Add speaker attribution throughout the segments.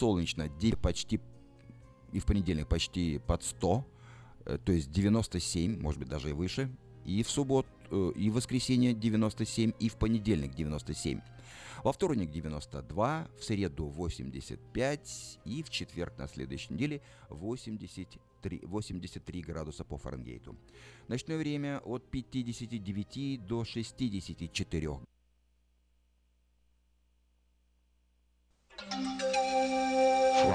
Speaker 1: солнечно, де- почти и в понедельник почти под 100, э, то есть 97, может быть даже и выше, и в субботу, э, и в воскресенье 97, и в понедельник 97. Во вторник 92, в среду 85 и в четверг на следующей неделе 83, 83 градуса по Фаренгейту. Ночное время от 59 до 64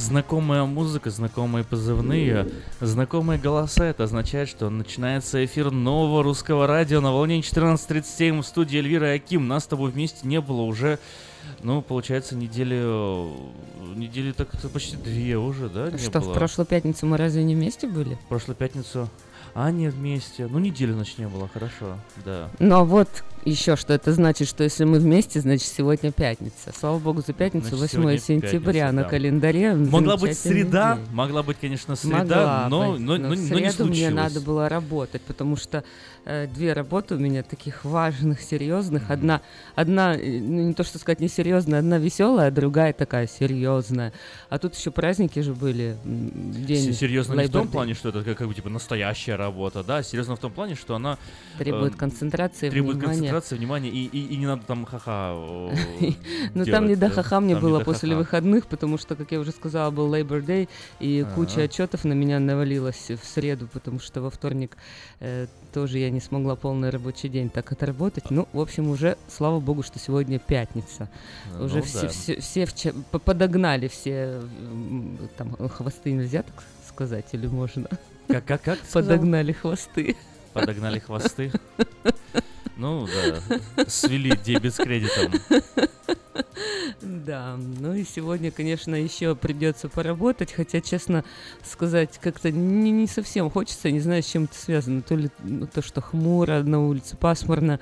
Speaker 2: Знакомая музыка, знакомые позывные, знакомые голоса. Это означает, что начинается эфир нового русского радио на волне 14.37 в студии Эльвира и Аким. Нас с тобой вместе не было уже, ну, получается, недели, недели так почти две уже, да, не
Speaker 3: Что,
Speaker 2: было?
Speaker 3: в прошлую пятницу мы разве не вместе были?
Speaker 2: В прошлую пятницу. Аня вместе. Ну, неделю, значит, не было, хорошо, да.
Speaker 3: Ну а вот еще что это значит, что если мы вместе, значит сегодня пятница. Слава богу за пятницу,
Speaker 2: Значит,
Speaker 3: 8
Speaker 2: сегодня
Speaker 3: сентября
Speaker 2: пятница,
Speaker 3: на
Speaker 2: да.
Speaker 3: календаре.
Speaker 2: Могла быть среда,
Speaker 3: день.
Speaker 2: могла быть, конечно, среда,
Speaker 3: Могла
Speaker 2: но,
Speaker 3: быть,
Speaker 2: но,
Speaker 3: но
Speaker 2: но-
Speaker 3: в
Speaker 2: но не
Speaker 3: среду
Speaker 2: случилось.
Speaker 3: мне надо было работать, потому что э, две работы у меня таких важных, серьезных. Одна, одна, э, ну, не то что сказать несерьезная, одна веселая, а другая такая серьезная. А тут еще праздники же были. День
Speaker 2: Серьезно не в том плане, что это как, как бы типа настоящая работа, да, серьезно в том плане, что она
Speaker 3: требует
Speaker 2: э,
Speaker 3: концентрации,
Speaker 2: требует
Speaker 3: внимания.
Speaker 2: концентрации, внимания, и, и, и не надо там ха-ха э,
Speaker 3: Ну там не до ха-ха мне
Speaker 2: не
Speaker 3: было после выходных, потому что, как я уже сказала, был Labor Day, и куча отчетов на меня навалилась в среду, потому что во вторник тоже я не смогла полный рабочий день так отработать. Ну, в общем, уже, слава богу, что сегодня пятница.
Speaker 2: Ну
Speaker 3: уже все,
Speaker 2: да.
Speaker 3: все, все по- подогнали все, там, хвосты нельзя так сказать, или можно?
Speaker 2: Как, как, как?
Speaker 3: Подогнали хвосты.
Speaker 2: Подогнали хвосты. Ну да, свели дебет с кредитом.
Speaker 3: Да, ну и сегодня, конечно, еще придется поработать, хотя, честно сказать, как-то не, не совсем хочется, не знаю, с чем это связано. То ли ну, то, что хмуро на улице, пасмурно.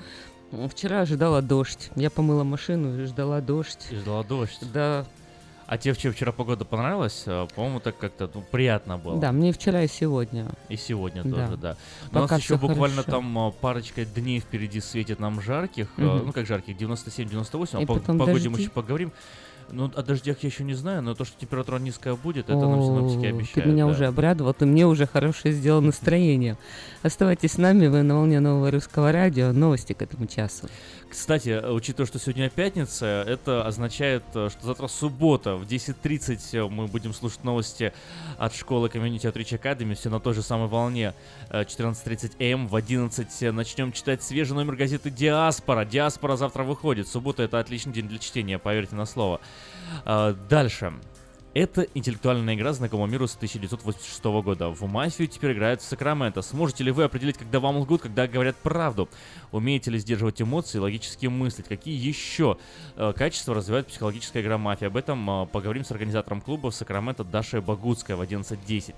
Speaker 3: Вчера ожидала дождь. Я помыла машину и ждала дождь.
Speaker 2: И ждала дождь.
Speaker 3: Да,
Speaker 2: А тебе вчера, вчера погода понравилась? А, По-моему, так как-то ну, приятно было.
Speaker 3: да, мне вчера и сегодня.
Speaker 2: И сегодня
Speaker 3: Да.
Speaker 2: тоже, да. Но у
Speaker 3: Пока
Speaker 2: нас еще буквально
Speaker 3: хорошо.
Speaker 2: там а, парочка дней впереди светит нам жарких.
Speaker 3: Мгм.
Speaker 2: Ну, как жарких, 97-98.
Speaker 3: И
Speaker 2: А по погоде мы еще поговорим. Ну, о дождях я еще не знаю, но то, что температура низкая будет, это нам синоптики
Speaker 3: О,
Speaker 2: обещают.
Speaker 3: Ты меня
Speaker 2: да.
Speaker 3: уже обрадовал, ты мне уже хорошее сделал настроение. Оставайтесь с нами, вы на волне нового русского радио. Новости к этому часу.
Speaker 2: Кстати, э, учитывая, что сегодня пятница, это означает, э, что завтра суббота в 10.30 э, мы будем слушать новости от школы Community Outreach Academy, все на той же самой волне, э, 14.30 М, в 11 начнем читать свежий номер газеты «Диаспора». «Диаспора» завтра выходит, суббота — это отличный день для чтения, поверьте на слово. Дальше. Это интеллектуальная игра знакома миру с 1986 года. В мафию теперь играют в Сакраменто. Сможете ли вы определить, когда вам лгут, когда говорят правду? Умеете ли сдерживать эмоции, логически мыслить? Какие еще э, качества развивает психологическая игра мафия? Об этом э, поговорим с организатором клуба в Сакраменто Дашей Багутской в 11.10.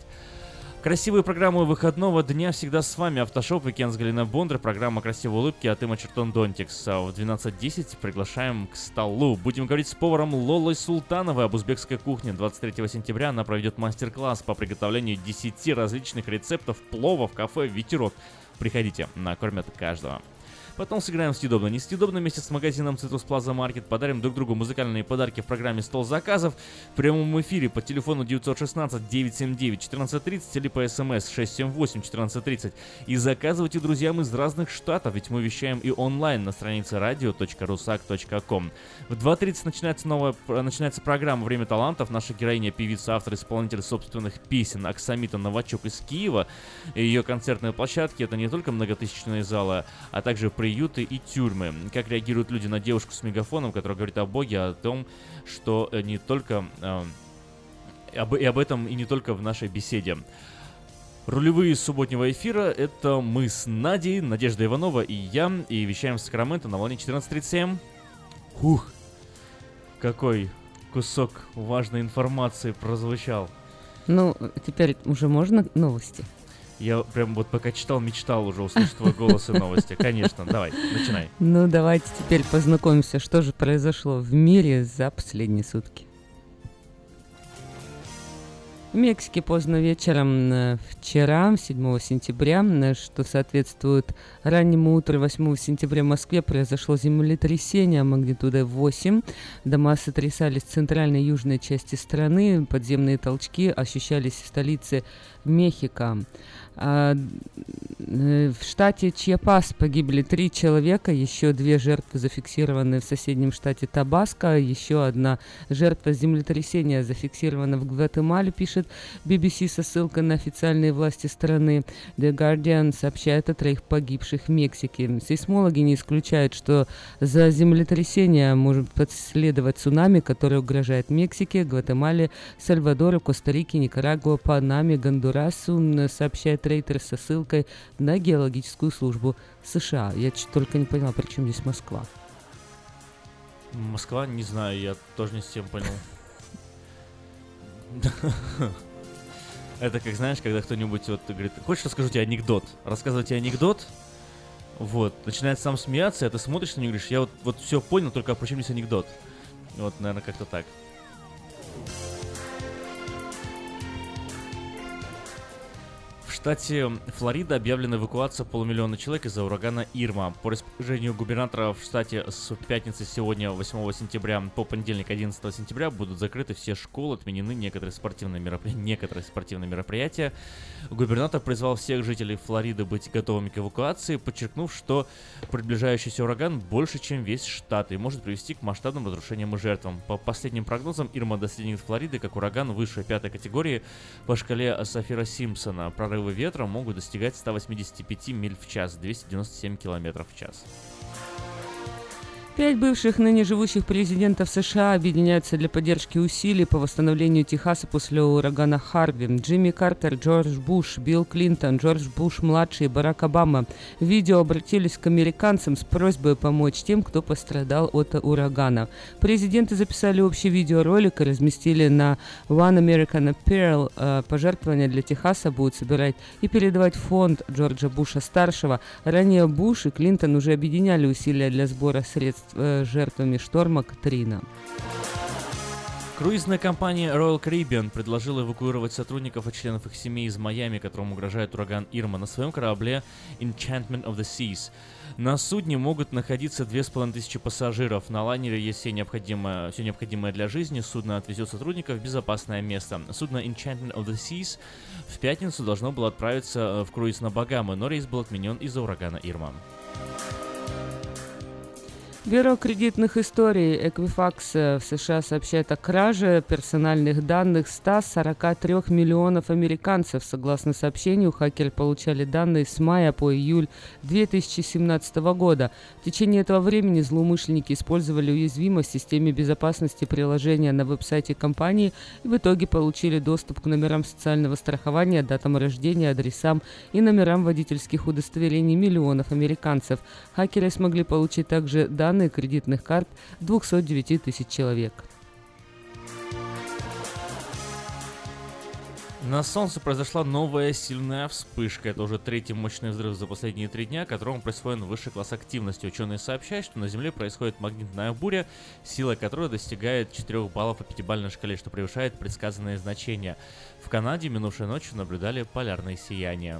Speaker 2: Красивые программы выходного дня всегда с вами. Автошоп Weekend с Галиной Бондар. Программа «Красивые улыбки» от Има Чертон Донтикс. А В 12.10 приглашаем к столу. Будем говорить с поваром Лолой Султановой об узбекской кухне. 23 сентября она проведет мастер-класс по приготовлению 10 различных рецептов плова в кафе «Ветерок». Приходите, накормят каждого. Потом сыграем съедобно, не съедобно вместе с магазином Citrus Plaza Market. Подарим друг другу музыкальные подарки в программе «Стол заказов» в прямом эфире по телефону 916-979-1430 или по смс 678-1430. И заказывайте друзьям из разных штатов, ведь мы вещаем и онлайн на странице radio.rusak.com. В 2.30 начинается новая начинается программа «Время талантов». Наша героиня, певица, автор, исполнитель собственных песен Оксамита Новачок из Киева. Ее концертные площадки — это не только многотысячные залы, а также приюты и тюрьмы. Как реагируют люди на девушку с мегафоном, которая говорит о Боге, о том, что э, не только... э, об, и об этом и не только в нашей беседе. Рулевые субботнего эфира — это мы с Надей, Надежда Иванова и я, и вещаем в Сакраменто на волне 14.37. Хух, какой кусок важной информации прозвучал.
Speaker 3: Ну, теперь уже можно новости?
Speaker 2: Я прям вот пока читал, мечтал уже услышать твой голос и новости. Конечно, давай, начинай.
Speaker 3: Ну, давайте теперь познакомимся, что же произошло в мире за последние сутки. В Мексике поздно вечером э, вчера, 7 сентября, э, что соответствует раннему утру 8 сентября в Москве, произошло землетрясение магнитудой 8. Дома сотрясались в центральной и южной части страны, подземные толчки ощущались в столице Мехико. А, э, В штате Чьяпас погибли три человека, еще две жертвы зафиксированы в соседнем штате Табаско, еще одна жертва землетрясения зафиксирована в Гватемале, пишет BBC со ссылкой на официальные власти страны. The Guardian сообщает о троих погибших в Мексике. Сейсмологи не исключают, что за землетрясение может последовать цунами, которое угрожает Мексике, Гватемале, Сальвадору, Коста-Рике, Никарагуа, Панаме, Гондурасу, сообщает Рейтер со ссылкой на геологическую службу США. Я только не поняла, при чем здесь Москва.
Speaker 2: Москва, не знаю, я тоже не с тем понял. Это как, знаешь, когда кто-нибудь вот говорит, хочешь расскажу тебе анекдот? Рассказывать тебе анекдот, вот, начинает сам смеяться, а ты смотришь на него и говоришь, я вот, вот все понял, только почему здесь анекдот? Вот, наверное, как-то так. Штате Флорида объявлена эвакуация полумиллиона человек из-за урагана Ирма. По распоряжению губернатора в штате с пятницы сегодня, 8 сентября, по понедельник, 11 сентября, будут закрыты все школы, отменены некоторые спортивные, меропри... некоторые спортивные мероприятия. Губернатор призвал всех жителей Флориды быть готовыми к эвакуации, подчеркнув, что приближающийся ураган больше, чем весь штат и может привести к масштабным разрушениям и жертвам. По последним прогнозам, Ирма достигнет Флориды как ураган выше пятой категории по шкале Сафира Симпсона. Прорывы ветра могут достигать 185 миль в час, 297 километров в час.
Speaker 3: Пять бывших ныне живущих президентов США объединяются для поддержки усилий по восстановлению Техаса после урагана Харви. Джимми Картер, Джордж Буш, Билл Клинтон, Джордж Буш-младший и Барак Обама в видео обратились к американцам с просьбой помочь тем, кто пострадал от урагана. Президенты записали общий видеоролик и разместили на One American Apparel. Э, пожертвования для Техаса будут собирать и передавать фонд Джорджа Буша-старшего. Ранее Буш и Клинтон уже объединяли усилия для сбора средств жертвами шторма Катрина.
Speaker 2: Круизная компания Royal Caribbean предложила эвакуировать сотрудников и членов их семей из Майами, которым угрожает ураган Ирма, на своем корабле Enchantment of the Seas. На судне могут находиться 2500 пассажиров. На лайнере есть все необходимое, все необходимое для жизни. Судно отвезет сотрудников в безопасное место. Судно Enchantment of the Seas в пятницу должно было отправиться э, в круиз на Багамы, но рейс был отменен из-за урагана Ирма.
Speaker 3: Бюро кредитных историй Equifax в США сообщает о краже персональных данных 143 миллионов американцев. Согласно сообщению, хакеры получали данные с мая по июль 2017 года. В течение этого времени злоумышленники использовали уязвимость в системе безопасности приложения на веб-сайте компании и в итоге получили доступ к номерам социального страхования, датам рождения, адресам и номерам водительских удостоверений миллионов американцев. Хакеры смогли получить также данные данные кредитных карт 209 тысяч человек.
Speaker 2: На Солнце произошла новая сильная вспышка. Это уже третий мощный взрыв за последние три дня, которому присвоен высший класс активности. Ученые сообщают, что на Земле происходит магнитная буря, сила которой достигает 4 баллов по пятибалльной шкале, что превышает предсказанные значения. В Канаде минувшей ночью наблюдали полярные сияния.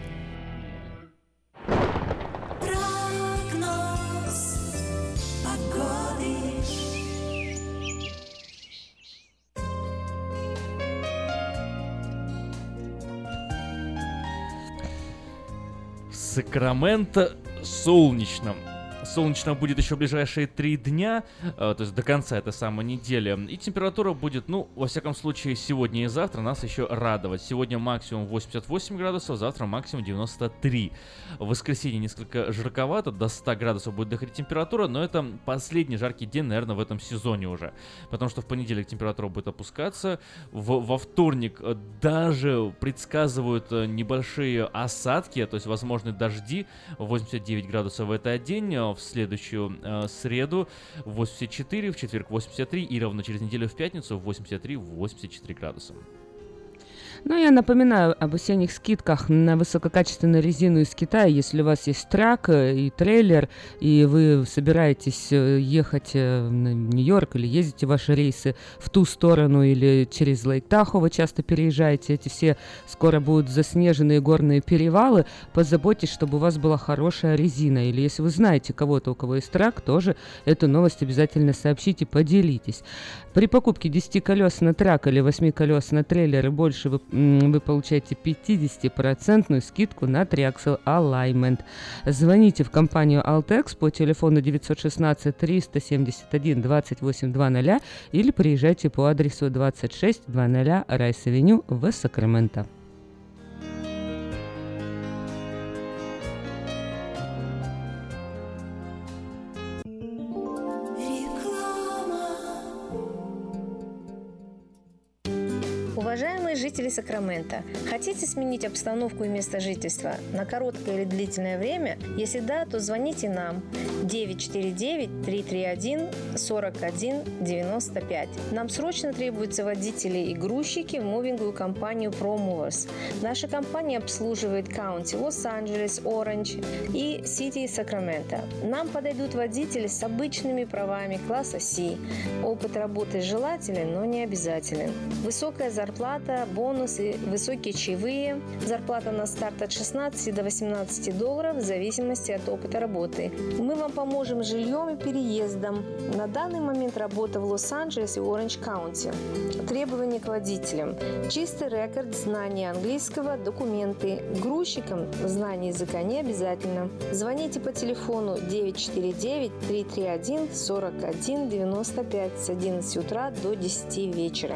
Speaker 2: Сакраменто солнечном солнечно будет еще ближайшие три дня, э, то есть до конца этой самой недели. И температура будет, ну, во всяком случае, сегодня и завтра нас еще радовать. Сегодня максимум 88 градусов, завтра максимум 93. В воскресенье несколько жарковато, до 100 градусов будет доходить температура, но это последний жаркий день, наверное, в этом сезоне уже. Потому что в понедельник температура будет опускаться, в, во вторник э, даже предсказывают э, небольшие осадки, то есть возможны дожди, 89 градусов в этот день, в следующую э, среду 84, в четверг 83 и ровно через неделю в пятницу 83-84 градуса.
Speaker 3: Но ну, я напоминаю об осенних скидках на высококачественную резину из Китая. Если у вас есть трак э, и трейлер, и вы собираетесь э, ехать э, в Нью-Йорк или ездите ваши рейсы в ту сторону или через Лейк Тахо, вы часто переезжаете, эти все скоро будут заснеженные горные перевалы, позаботьтесь, чтобы у вас была хорошая резина. Или если вы знаете кого-то, у кого есть трак, тоже эту новость обязательно сообщите, поделитесь. При покупке 10 колес на трак или 8 колес на трейлер больше вы вы получаете 50% скидку на Triaxle Alignment. Звоните в компанию Altex по телефону 916 371 2800 или приезжайте по адресу 2600 Rice Avenue в Сакраменто.
Speaker 4: Жители Сакрамента, хотите сменить обстановку и место жительства на короткое или длительное время? Если да, то звоните нам 949-331-4195. Нам срочно требуются водители и грузчики в мувинговую компанию ProMovers. Наша компания обслуживает каунти Лос-Анджелес, Оранж и Сити Сакраменто. Нам подойдут водители с обычными правами класса C. Опыт работы желателен, но не обязателен. Высокая зарплата, бонусы, высокие чаевые. Зарплата на старт от 16 до 18 долларов в зависимости от опыта работы. Мы вам поможем жильем и переездом. На данный момент работа в Лос-Анджелесе и Оранж Каунти. Требования к водителям. Чистый рекорд, знание английского, документы. Грузчикам знание языка не обязательно. Звоните по телефону 949-331-4195 с 11 утра до 10 вечера.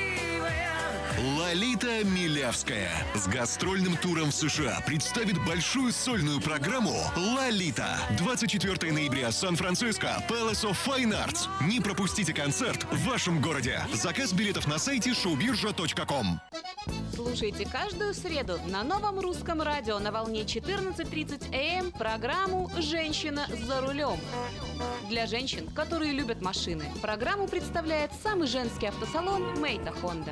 Speaker 5: Лолита Милявская с гастрольным туром в США представит большую сольную программу «Лолита». 24 ноября, Сан-Франциско, Palace of Fine Arts. Не пропустите концерт в вашем городе. Заказ билетов на сайте showbirja.com.
Speaker 6: Слушайте каждую среду на новом русском радио на волне 14.30 АМ эм программу «Женщина за рулем». Для женщин, которые любят машины, программу представляет самый женский автосалон «Мейта Хонда».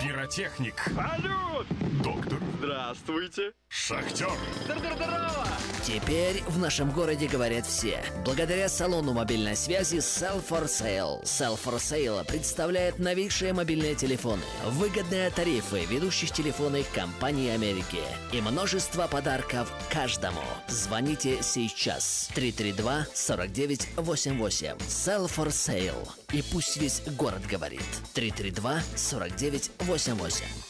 Speaker 7: Пиротехник.
Speaker 8: Салют!
Speaker 7: Доктор.
Speaker 8: Здравствуйте.
Speaker 7: Шахтер.
Speaker 8: Здорово!
Speaker 9: Теперь в нашем городе говорят все. Благодаря салону мобильной связи Sell for Sale. Sell for Sale представляет новейшие мобильные телефоны, выгодные тарифы ведущих телефонных компаний Америки и множество подарков каждому. Звоните сейчас. 332-4988. Sell for Sale. И пусть весь город говорит. 332-4988.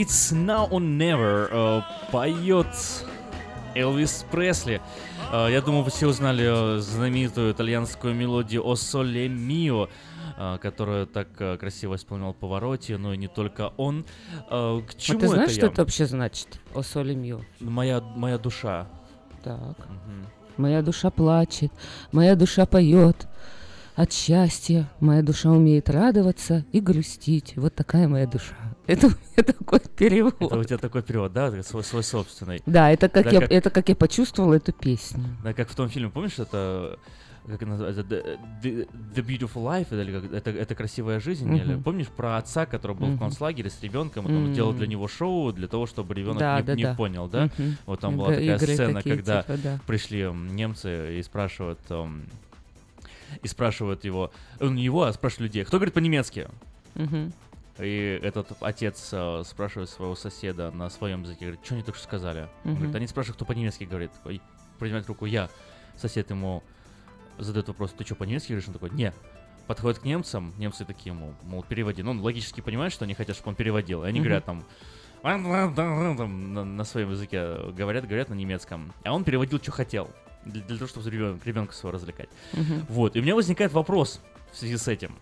Speaker 2: It's Now or Never э, поет Элвис Пресли. Э, я думаю, вы все узнали э, знаменитую итальянскую мелодию «О соле мио», которую так красиво исполнял Повороте, но и не только он. К
Speaker 3: А
Speaker 2: чему
Speaker 3: ты знаешь,
Speaker 2: это
Speaker 3: что
Speaker 2: я?
Speaker 3: это вообще значит? О соли мио.
Speaker 2: Моя, моя душа.
Speaker 3: Так.
Speaker 2: Мгм.
Speaker 3: Моя душа плачет, моя душа поет от счастья, моя душа умеет радоваться и грустить. Вот такая моя душа. Это у меня такой перевод.
Speaker 2: Это у тебя такой перевод, да? Свой, свой собственный.
Speaker 3: Да, это как,
Speaker 2: Да,
Speaker 3: я,
Speaker 2: как-
Speaker 3: это как я почувствовала эту песню.
Speaker 2: Да, как в том фильме, помнишь, это как называется, The, The- Beautiful Life, или как, это, это красивая жизнь, или
Speaker 3: Мгм.
Speaker 2: помнишь про отца, который был
Speaker 3: Мгм.
Speaker 2: в концлагере с ребенком, и он делал для него шоу для того, чтобы ребенок
Speaker 3: Да,
Speaker 2: не,
Speaker 3: да,
Speaker 2: не
Speaker 3: да.
Speaker 2: понял, да?
Speaker 3: Мгм.
Speaker 2: Вот там была такая
Speaker 3: игры
Speaker 2: сцена,
Speaker 3: такие,
Speaker 2: когда
Speaker 3: типа, да.
Speaker 2: пришли немцы и спрашивают м, и спрашивают его, э, не его, а спрашивают людей, кто говорит по-немецки?
Speaker 3: Мгм.
Speaker 2: И этот отец э, спрашивает своего соседа на своем языке, говорит, что они только что сказали? Он говорит, они спрашивают, кто по-немецки говорит. Такой, поднимает руку я. Сосед ему задает вопрос, ты что, по-немецки говоришь? Он такой, не. Подходит к немцам, немцы такие ему, мол, переводи. Ну, он логически понимает, что они хотят, чтобы он переводил. И они говорят там, на, на своем языке говорят, говорят на немецком. А он переводил, что хотел. Для, для того, чтобы ребенка, ребенка своего развлекать.
Speaker 3: Мгм.
Speaker 2: Вот. И у меня возникает вопрос в связи с этим.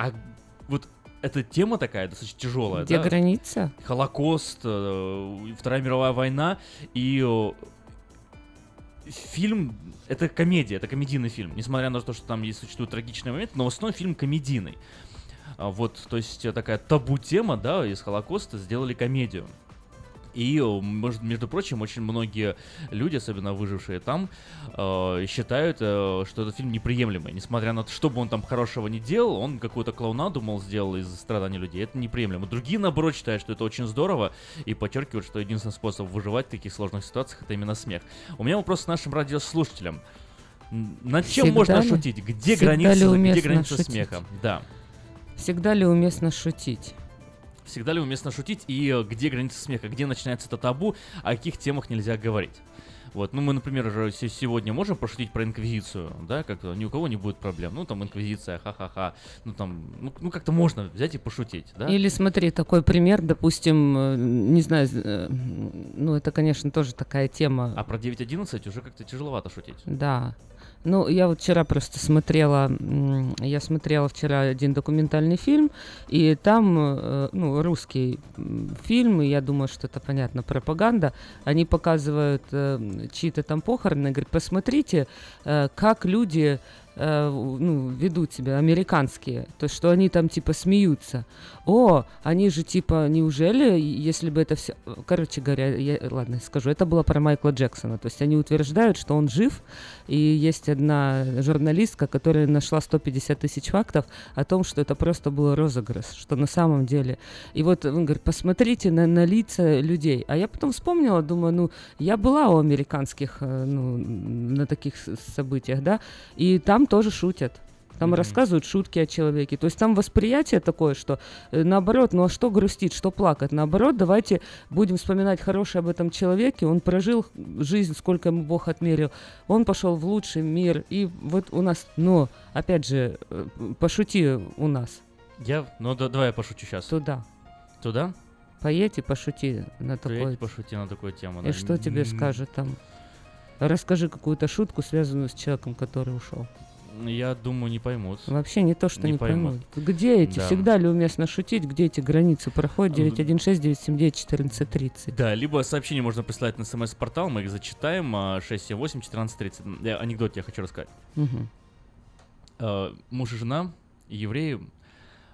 Speaker 2: А, вот эта тема такая достаточно тяжелая,
Speaker 3: Где
Speaker 2: да?
Speaker 3: граница?
Speaker 2: Холокост, э, Вторая мировая война и э, фильм это комедия, это комедийный фильм, несмотря на то, что там есть существуют трагичные моменты, но в основном фильм комедийный. А Вот, то есть э, такая табу тема, да, из Холокоста сделали комедию. И, э, между прочим, очень многие люди, особенно выжившие там, э, считают, э, что этот фильм неприемлемый. Несмотря на то, что бы он там хорошего не делал, он какую-то клоунаду, мол, сделал из страданий людей. Это неприемлемо. Другие, наоборот, считают, что это очень здорово и подчеркивают, что единственный способ выживать в таких сложных ситуациях это именно смех. У меня вопрос к нашим радиослушателям. Над чем
Speaker 3: Всегда
Speaker 2: можно
Speaker 3: ли-
Speaker 2: шутить? Где
Speaker 3: всегда
Speaker 2: граница, где граница
Speaker 3: шутить?
Speaker 2: смеха? Да.
Speaker 3: Всегда ли уместно шутить?
Speaker 2: Всегда ли уместно шутить и э, где граница смеха, где начинается это табу, о каких темах нельзя говорить. Вот, ну мы, например, се- сегодня можем пошутить про инквизицию, да, как-то ни у кого не будет проблем. Ну там инквизиция, ха-ха-ха, ну там, ну, ну, как-то можно взять и пошутить, да?
Speaker 3: Или смотри, такой пример, допустим, э, не знаю, э, ну это, конечно, тоже такая тема.
Speaker 2: А про 9.11 уже как-то тяжеловато шутить.
Speaker 3: Да. Ну, я вот вчера просто смотрела, я смотрела вчера один документальный фильм, и там, э, ну, русский фильм, и я думаю, что это, понятно, пропаганда, они показывают э, чьи-то там похороны, говорят, посмотрите, э, как люди э, ну, ведут себя, американские, то что они там типа смеются. О, они же типа, неужели, если бы это все... Короче говоря, я, ладно, скажу, это было про Майкла Джексона, то есть они утверждают, что он жив, и есть одна журналистка, которая нашла 150 тысяч фактов о том, что это просто был розыгрыш, что на самом деле. И вот он говорит, посмотрите на, на лица людей. А я потом вспомнила, думаю, ну, я была у американских, э, ну, на таких событиях, да, и там тоже шутят. Там
Speaker 2: Мгм.
Speaker 3: рассказывают шутки о человеке. То есть там восприятие такое, что э, наоборот, ну а что грустить, что плакать? Наоборот, давайте будем вспоминать хорошее об этом человеке. Он прожил жизнь, сколько ему Бог отмерил. Он пошел в лучший мир. И вот у нас, но, опять же, э, пошути у нас
Speaker 2: Я, ну да, давай я пошучу сейчас.
Speaker 3: туда.
Speaker 2: Туда?
Speaker 3: Поедь и пошути на
Speaker 2: Поедь
Speaker 3: такой.
Speaker 2: пошути на такую тему.
Speaker 3: И
Speaker 2: да.
Speaker 3: что тебе скажет там? Расскажи какую-то шутку, связанную с человеком, который ушел.
Speaker 2: Я думаю, не поймут.
Speaker 3: Вообще не то, что
Speaker 2: Не
Speaker 3: не,
Speaker 2: поймут.
Speaker 3: поймут. Где эти?
Speaker 2: Да.
Speaker 3: Всегда ли уместно шутить? Где эти границы проходят?
Speaker 2: Ну,
Speaker 3: 916 979 1430.
Speaker 2: Да, либо сообщение можно присылать на смс-портал, мы их зачитаем, а, 678-1430. Я анекдот я хочу рассказать.
Speaker 3: Мгм.
Speaker 2: Э, Муж и жена евреи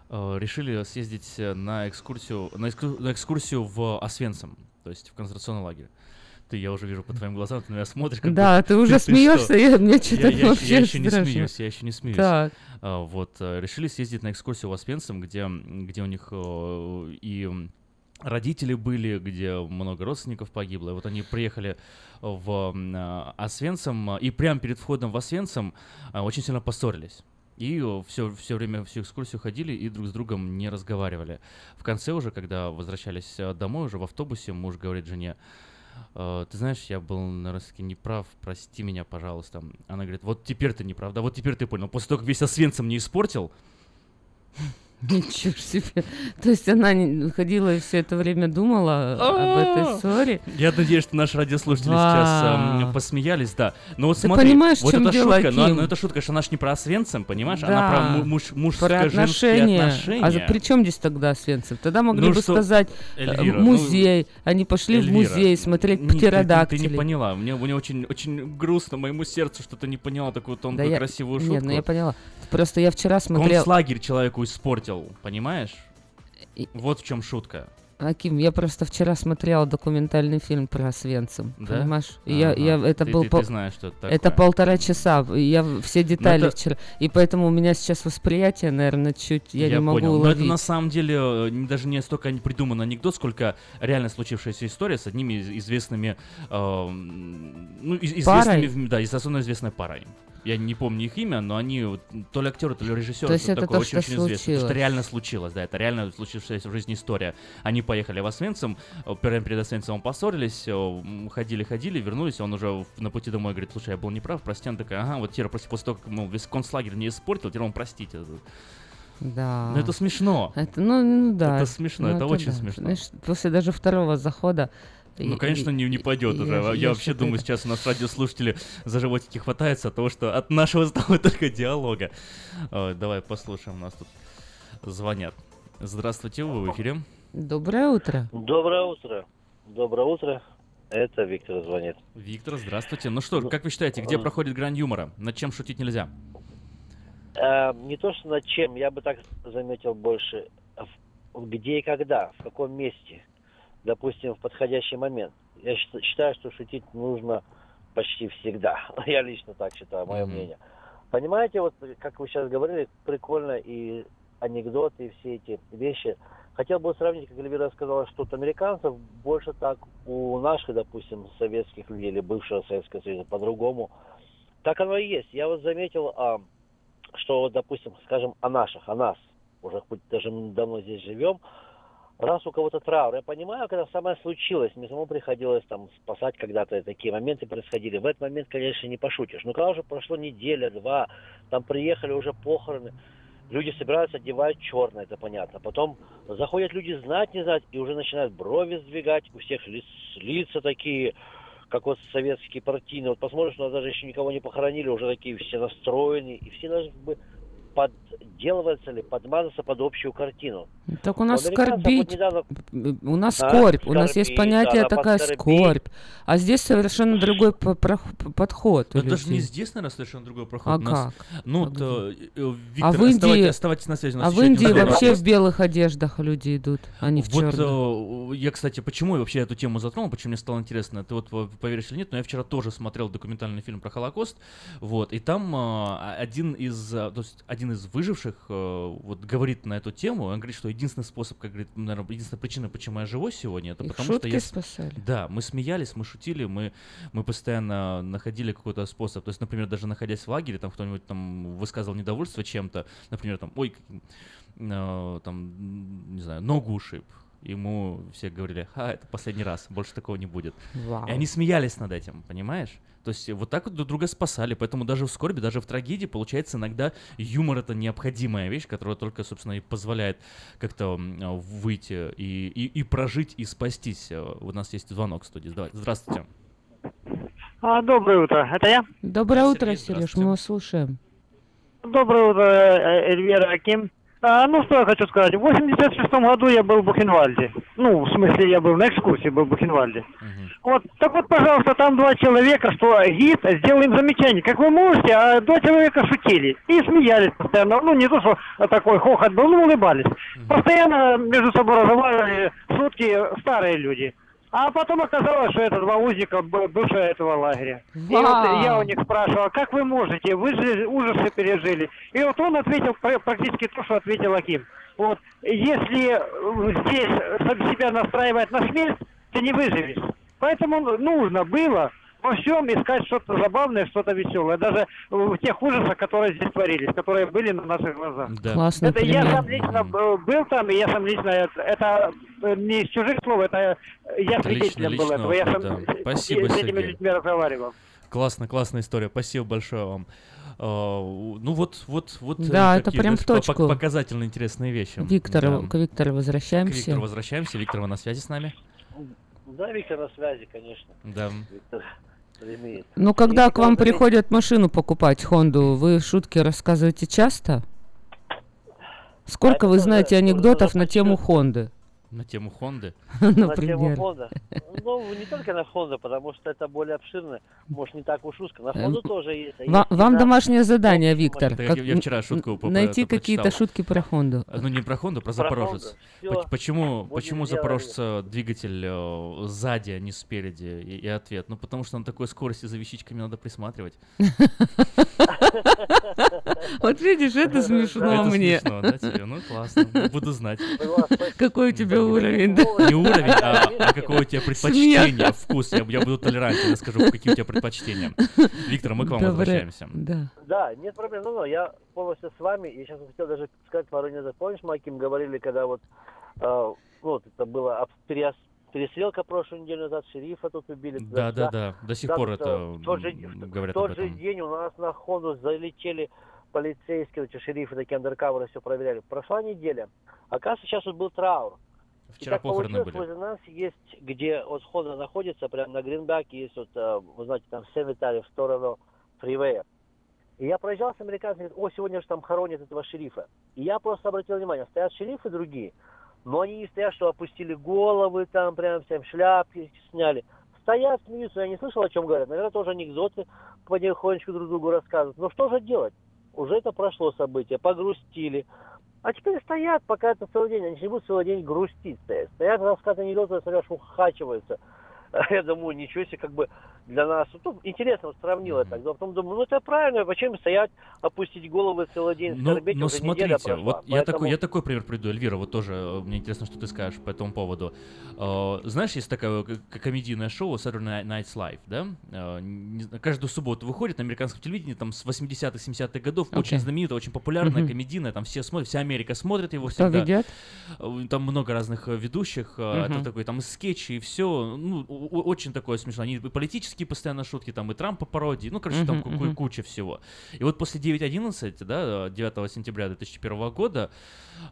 Speaker 2: э, решили съездить на экскурсию, на, экску- на экскурсию в Освенцим, то есть в концентрационный лагерь. Ты, я уже вижу по твоим глазам, ты на меня смотришь. как
Speaker 3: Да, ты уже смеешься, я- мне
Speaker 2: Я-
Speaker 3: чё-то
Speaker 2: я,
Speaker 3: вообще
Speaker 2: Я еще не
Speaker 3: страшно.
Speaker 2: смеюсь, я еще не смеюсь.
Speaker 3: Так.
Speaker 2: А, Вот, э, решили съездить на экскурсию в Освенцим, где, где у них э, и родители были, где много родственников погибло. И вот они приехали в а, Освенцим, и прямо перед входом в Освенцим очень сильно поссорились. И все, все время всю экскурсию ходили и друг с другом не разговаривали. В конце уже, когда возвращались э, домой, уже в автобусе, муж говорит жене, «Э, ты знаешь, я был на русский неправ, прости меня, пожалуйста. Она говорит, вот теперь ты не прав, да вот теперь ты понял. После того, как весь Освенцим не испортил,
Speaker 3: Ничего себе. То есть она не- ходила и все это время думала об этой ссоре.
Speaker 2: Я надеюсь, что наши радиослушатели сейчас эм, посмеялись, да. Но вот
Speaker 3: Ты
Speaker 2: смотри, вот
Speaker 3: чем
Speaker 2: эта шутка, но, эта шутка, что она ж не про Освенцим, понимаешь? Она про му- муж,
Speaker 3: Про
Speaker 2: мужско-женские
Speaker 3: отношения. А при чем здесь тогда Свенцев? Тогда могли
Speaker 2: Ну
Speaker 3: бы сказать э,
Speaker 2: Эльвира,
Speaker 3: музей. Они пошли в музей смотреть
Speaker 2: не- ты- не поняла. Мне, очень, очень грустно моему сердцу, что ты не поняла такую тонкую, красивую шутку.
Speaker 3: Нет, ну я поняла. Просто я вчера смотрел...
Speaker 2: Концлагерь человеку испортил, понимаешь? Вот в чем шутка.
Speaker 3: Аким, я просто вчера смотрела документальный фильм про Освенцим,
Speaker 2: Да?
Speaker 3: понимаешь? И Я,
Speaker 2: Ага.
Speaker 3: я, это
Speaker 2: Ты-
Speaker 3: был
Speaker 2: ты-
Speaker 3: пол-
Speaker 2: ты знаешь, что это
Speaker 3: это
Speaker 2: такое.
Speaker 3: полтора часа, и я все детали
Speaker 2: это-
Speaker 3: вчера, и поэтому у меня сейчас восприятие, наверное, чуть я, не могу
Speaker 2: понял. Но
Speaker 3: уловить.
Speaker 2: это на самом деле э, даже не столько не придуман анекдот, сколько реально случившаяся история с одними из известными, эм, ну, из-
Speaker 3: Парой?
Speaker 2: известными, в- да, из особенно известной парой. Я не помню их имя, но они вот, то ли актеры, то ли режиссеры,
Speaker 3: То есть это
Speaker 2: такое
Speaker 3: то, что
Speaker 2: очень-очень известное. Потому что
Speaker 3: случилось.
Speaker 2: реально случилось, да, это реально случившаяся в жизни история. Они поехали в Освенцим, э, прямо перед Освенцимом поссорились, э, ходили-ходили, вернулись, он уже на пути домой говорит, слушай, я был неправ, прости, она такая, ага, вот теперь после, после того, как мол, весь концлагерь не испортил, теперь он простите.
Speaker 3: Да.
Speaker 2: Ну это смешно.
Speaker 3: Это, ну, ну да.
Speaker 2: Это смешно, это очень смешно.
Speaker 3: Знаешь, после даже второго захода...
Speaker 2: Ну,
Speaker 3: и-
Speaker 2: конечно,
Speaker 3: и-
Speaker 2: не, не пойдет уже.
Speaker 3: я-
Speaker 2: Я,
Speaker 3: я
Speaker 2: вообще думаю, сейчас у нас радиослушатели за животики хватаются от того, что от нашего с тобой только диалога. Ой, давай послушаем, у нас тут звонят. Здравствуйте, вы в эфире.
Speaker 3: Доброе утро.
Speaker 10: Доброе утро. Доброе утро. Это Виктор звонит.
Speaker 2: Виктор, здравствуйте. Ну что, как вы считаете, где
Speaker 10: э,
Speaker 2: проходит грань юмора? Над чем шутить нельзя?
Speaker 10: Э, не то, что над чем, я бы так заметил больше, а где и когда, в каком месте. Допустим, в подходящий момент. Я счит- считаю, что шутить нужно почти всегда. Я лично так считаю, мое
Speaker 11: Мгм.
Speaker 10: мнение. Понимаете, вот как вы сейчас говорили, прикольно и анекдоты, и все эти вещи. Хотел бы сравнить, как Эльвира сказала, что от американцев больше так у наших, допустим, советских людей или бывшего Советского Союза по-другому. Так оно и есть. Я вот заметил, а, что, допустим, скажем, о наших, о нас, уже хоть даже давно здесь живем, раз у кого-то траур, я понимаю, когда самое случилось, мне самому приходилось там спасать когда-то такие моменты происходили. В этот момент, конечно, не пошутишь. Но когда уже прошло неделя, два, там приехали уже похороны, люди собираются, одевают черное, это понятно. Потом заходят люди знать, не знать, и уже начинают брови сдвигать, у всех лиц- лица такие, как вот советские партийные. Вот посмотришь, у нас даже еще никого не похоронили, уже такие все настроенные, и все должны бы подделываться или подмазаться под общую картину.
Speaker 3: Так у нас
Speaker 10: У вот
Speaker 3: скорбить,
Speaker 10: недавно-
Speaker 3: у нас
Speaker 10: А,
Speaker 3: скорбь, у нас есть понятие
Speaker 10: да,
Speaker 3: такая
Speaker 10: поскорбить.
Speaker 3: скорбь, а здесь совершенно другой по- про- подход.
Speaker 2: Это даже не здесь, наверное, совершенно другой проход.
Speaker 3: А
Speaker 2: У нас-
Speaker 3: как?
Speaker 2: Ну,
Speaker 3: А где?
Speaker 2: э, э, Виктор,
Speaker 3: а в Индии,
Speaker 2: оставайтесь, оставайтесь на связи.
Speaker 3: а в Индии вообще в белых одеждах люди идут, а не в
Speaker 2: Вот
Speaker 3: черных.
Speaker 2: э, я, кстати, почему я вообще эту тему затронул, почему мне стало интересно, ты вот поверишь или нет, но я вчера тоже смотрел документальный фильм про Холокост, вот, и там э, один из, то есть один из выживших э, вот говорит на эту тему, он говорит, что единственный способ, как говорит, наверное, единственная причина, почему я живой сегодня, это
Speaker 3: Их
Speaker 2: потому что я...
Speaker 3: спасали.
Speaker 2: Да, мы смеялись, мы шутили, мы, мы постоянно находили какой-то способ. То есть, например, даже находясь в лагере, там кто-нибудь там высказывал недовольство чем-то, например, там, ой, э, там, не знаю, ногу ушиб. Ему все говорили, а, это последний раз, больше такого не будет.
Speaker 3: Вау.
Speaker 2: И они смеялись над этим, понимаешь? То есть вот так вот друг друга спасали, поэтому даже в скорби, даже в трагедии, получается, иногда юмор это необходимая вещь, которая только, собственно, и позволяет как-то выйти и, и, и прожить, и спастись. У нас есть звонок в студии. Давай, Здравствуйте.
Speaker 11: А, доброе утро. Это я?
Speaker 3: Доброе утро,
Speaker 2: Сергей,
Speaker 3: Сереж, мы вас слушаем.
Speaker 11: Доброе утро, Эльвира Аким.
Speaker 12: А, ну, что я хочу сказать. В 86 году я был в Бухенвальде. Ну, в смысле, я был на экскурсии, был в Бухенвальде. Вот, так вот, пожалуйста, там два человека, что гид, сделал им замечание. Как вы можете, а два человека шутили. И смеялись постоянно. Ну, не то, что такой хохот был, ну, улыбались. Постоянно между собой разговаривали шутки старые люди. А потом оказалось, что это два узника бывшего этого лагеря. И вот я у них спрашивал, как вы можете, вы же ужасы пережили. И вот он ответил пр- практически то, что ответил Аким. Вот, если э, здесь себя настраивать на смерть, ты не выживешь. Поэтому ну, нужно было во всем искать что-то забавное, что-то веселое. Даже в тех ужасах, которые здесь творились, которые были на наших глазах.
Speaker 2: Да.
Speaker 3: Классный
Speaker 12: Это я
Speaker 3: пример.
Speaker 12: сам лично э, был там, и я сам лично это, это э, не из чужих слов, это я
Speaker 2: Это лично-
Speaker 12: свидетелем был этого. Я сам
Speaker 2: да.
Speaker 12: с-
Speaker 2: Спасибо,
Speaker 12: с этими
Speaker 2: Сергей.
Speaker 12: людьми разговаривал.
Speaker 2: Классно, классная история. Спасибо большое вам. А, ну вот, вот, вот. э,
Speaker 3: Да, это
Speaker 2: такие,
Speaker 3: прям в
Speaker 2: знаешь, по-
Speaker 3: точку.
Speaker 2: показательно интересные вещи.
Speaker 3: Виктор,
Speaker 2: Да.
Speaker 3: к Виктору
Speaker 2: К
Speaker 3: возвращаемся.
Speaker 2: Виктору возвращаемся. Виктор, вы на связи с нами?
Speaker 10: Да, Виктор на связи, конечно.
Speaker 2: Да.
Speaker 10: Виктор.
Speaker 3: Ну, когда
Speaker 10: И
Speaker 3: к вам приходят машину покупать, Хонду, вы шутки рассказываете часто? Сколько вы знаете
Speaker 10: тоже
Speaker 3: анекдотов на тему Хонды?
Speaker 2: На тему Хонды.
Speaker 10: На тему. Honda. Ну, не только на Honda, потому что это более обширно. Может, не так уж узко. На
Speaker 3: Эм,
Speaker 10: Honda тоже есть. а
Speaker 3: Вам домашнее задание, Виктор.
Speaker 2: Это я- вчера шутку
Speaker 3: Найти
Speaker 2: это
Speaker 3: какие-то шутки про Хонду.
Speaker 2: А, Ну не про Хонду, про
Speaker 10: Про
Speaker 2: Запорожец. Почему, почему. Запорожца двигатель э, сзади, а не спереди? И, ответ. Ну потому что на такой скорости за вещичками надо присматривать.
Speaker 3: Вот видишь, это смешно
Speaker 2: Это
Speaker 3: мне.
Speaker 2: смешно, да, тебе? Ну классно, буду знать.
Speaker 3: Какой у тебя уровень, да?
Speaker 2: Не уровень, а, а какое у тебя предпочтение, вкус. Я, я буду толерантен, скажу, какие у тебя предпочтения. Виктор, мы к вам
Speaker 3: Доброе-
Speaker 2: возвращаемся.
Speaker 3: Да.
Speaker 10: Да, нет проблем. Ну, я полностью с вами. И сейчас хотел даже сказать пару дней назад. Помнишь, мы Аким говорили, когда вот, э, ну, вот это была об- переос- перестрелка прошлую неделю назад, шерифа тут убили.
Speaker 2: Да, да, да. До сих пор это
Speaker 10: э, в тот же, в
Speaker 2: говорят
Speaker 10: тот день у нас на Хонду залетели полицейские, эти шерифы, такие андеркаверы, все проверяли. Прошла неделя. Оказывается, сейчас вот был траур.
Speaker 2: Вчера похороны были.
Speaker 10: возле нас есть, где вот Honda находится, прямо на Гринбаке, есть вот, э, вы знаете, там Семетари в сторону фривея. И я проезжал с американцами, говорит, о, сегодня же там хоронят этого шерифа. И я просто обратил внимание, стоят шерифы другие, но они не стоят, что опустили головы там, прям всем шляпки сняли. Стоят, смеются, я не слышал, о чем говорят. Наверное, тоже анекдоты потихонечку друг другу рассказывают. Но что же делать? Уже это прошло событие, погрустили. А теперь стоят, пока это целый день. Они будут целый день грустить стоять. Стоят, рассказывают анекдоты, смотрят, ухачиваются. Я думаю, ничего себе, как бы для нас. Ну, интересно, вот сравнил это. А потом думаю, ну это правильно, зачем стоять, опустить головы целый день,
Speaker 2: Ну,
Speaker 10: скорбеть,
Speaker 2: но смотрите,
Speaker 10: прошла.
Speaker 2: вот я, такой,
Speaker 10: Поэтому-
Speaker 2: я такой пример приду, Эльвира, вот тоже, э, мне интересно, что ты скажешь по этому поводу. Э, Знаешь, есть такое к- к- комедийное шоу Saturday Night Live, да? Э, Каждую субботу выходит на американском телевидении, там с 80-х, 70-х годов,
Speaker 3: Окей.
Speaker 2: очень знаменитое, очень популярное,
Speaker 3: Мгм.
Speaker 2: комедийное, там все смотрят, вся Америка смотрит его
Speaker 3: Кто
Speaker 2: всегда.
Speaker 3: ведет?
Speaker 2: Э, Там много разных э, ведущих, э, это такой, там скетчи, и все, ну, очень такое смешно. Они и политические постоянно шутки, там и Трампа пародии, ну, короче, там
Speaker 3: мгм.
Speaker 2: куча всего. И вот после 9.11, да, 9 сентября 2001 года,